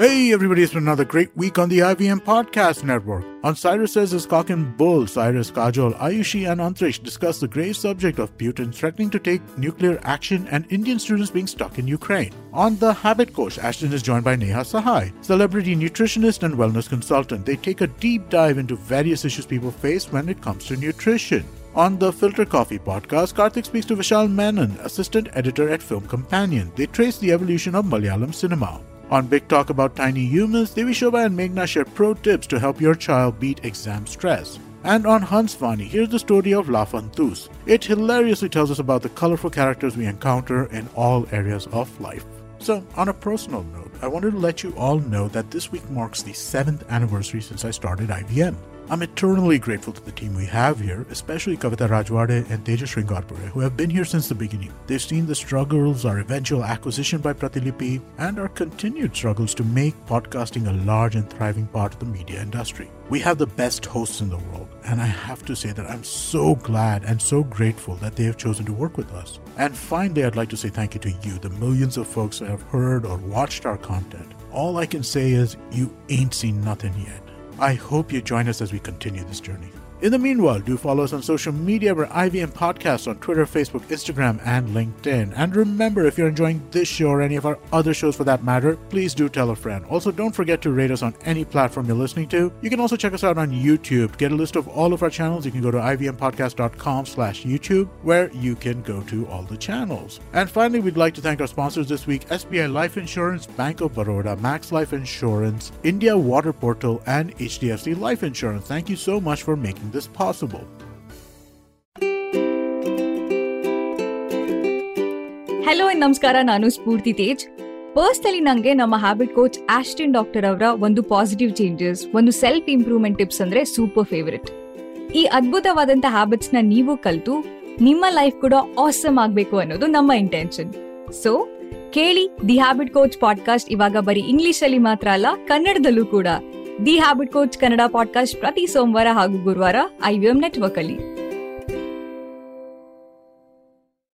Hey, everybody, it's been another great week on the IVM Podcast Network. On Cyrus Says His Cock and Bull, Cyrus, Kajol, Ayushi, and Antrish discuss the grave subject of Putin threatening to take nuclear action and Indian students being stuck in Ukraine. On The Habit Coach, Ashton is joined by Neha Sahai, celebrity nutritionist and wellness consultant. They take a deep dive into various issues people face when it comes to nutrition. On the Filter Coffee podcast, Karthik speaks to Vishal Menon, assistant editor at Film Companion. They trace the evolution of Malayalam cinema. On Big Talk about tiny humans, Devi Shobha and Meghna share pro tips to help your child beat exam stress. And on Hans Vani, here's the story of La Fantus. It hilariously tells us about the colorful characters we encounter in all areas of life. So, on a personal note, I wanted to let you all know that this week marks the seventh anniversary since I started IVM. I'm eternally grateful to the team we have here, especially Kavita Rajwade and Tejas Sringarpure, who have been here since the beginning. They've seen the struggles, our eventual acquisition by Pratilipi, and our continued struggles to make podcasting a large and thriving part of the media industry. We have the best hosts in the world, and I have to say that I'm so glad and so grateful that they have chosen to work with us. And finally, I'd like to say thank you to you, the millions of folks that have heard or watched our content. All I can say is, you ain't seen nothing yet. I hope you join us as we continue this journey. In the meanwhile, do follow us on social media. We're IVM Podcasts on Twitter, Facebook, Instagram, and LinkedIn. And remember, if you're enjoying this show or any of our other shows for that matter, please do tell a friend. Also, don't forget to rate us on any platform you're listening to. You can also check us out on YouTube. To get a list of all of our channels, you can go to ivmpodcast.com slash YouTube, where you can go to all the channels. And finally, we'd like to thank our sponsors this week, SBI Life Insurance, Bank of Baroda, Max Life Insurance, India Water Portal, and HDFC Life Insurance. Thank you so much for making this possible. Hello ನಮಸ್ಕಾರ ನಾನು ಸ್ಫೂರ್ತಿ ತೇಜ್ ಪರ್ಸ್ನಲಿ ನಂಗೆ ನಮ್ಮ ಹ್ಯಾಬಿಟ್ ಕೋಚ್ ಆಸ್ಟಿನ್ ಡಾಕ್ಟರ್ ಅವರ ಒಂದು ಪಾಸಿಟಿವ್ ಚೇಂಜಸ್ ಒಂದು ಸೆಲ್ಫ್ ಇಂಪ್ರೂವ್ಮೆಂಟ್ ಟಿಪ್ಸ್ ಅಂದ್ರೆ ಸೂಪರ್ ಫೇವರಿಟ್ ಈ ಅದ್ಭುತವಾದಂತ ಹ್ಯಾಬಿಟ್ಸ್ನ ನೀವು ಕಲಿತು ನಿಮ್ಮ ಲೈಫ್ ಕೂಡ ಆಸಮ್ ಆಗಬೇಕು ಅನ್ನೋದು ನಮ್ಮ ಇಂಟೆನ್ಷನ್ ಸೊ ಕೇಳಿ ದಿ ಹ್ಯಾಬಿಟ್ ಕೋಚ್ ಪಾಡ್ಕಾಸ್ಟ್ ಇವಾಗ ಬರೀ ಇಂಗ್ಲಿಷ್ ಅಲ್ಲಿ ಮಾತ್ರ ಅಲ್ಲ, ಕನ್ನಡದಲ್ಲೂ ಕೂಡ. The habit coach Kannada podcast ಪ್ರತಿ ಸೋಮವಾರ ಹಾಗೂ ಗುರುವಾರ ಐವಿಎಂ ನೆಟ್ವರ್ಕ್ ಅಲ್ಲಿ.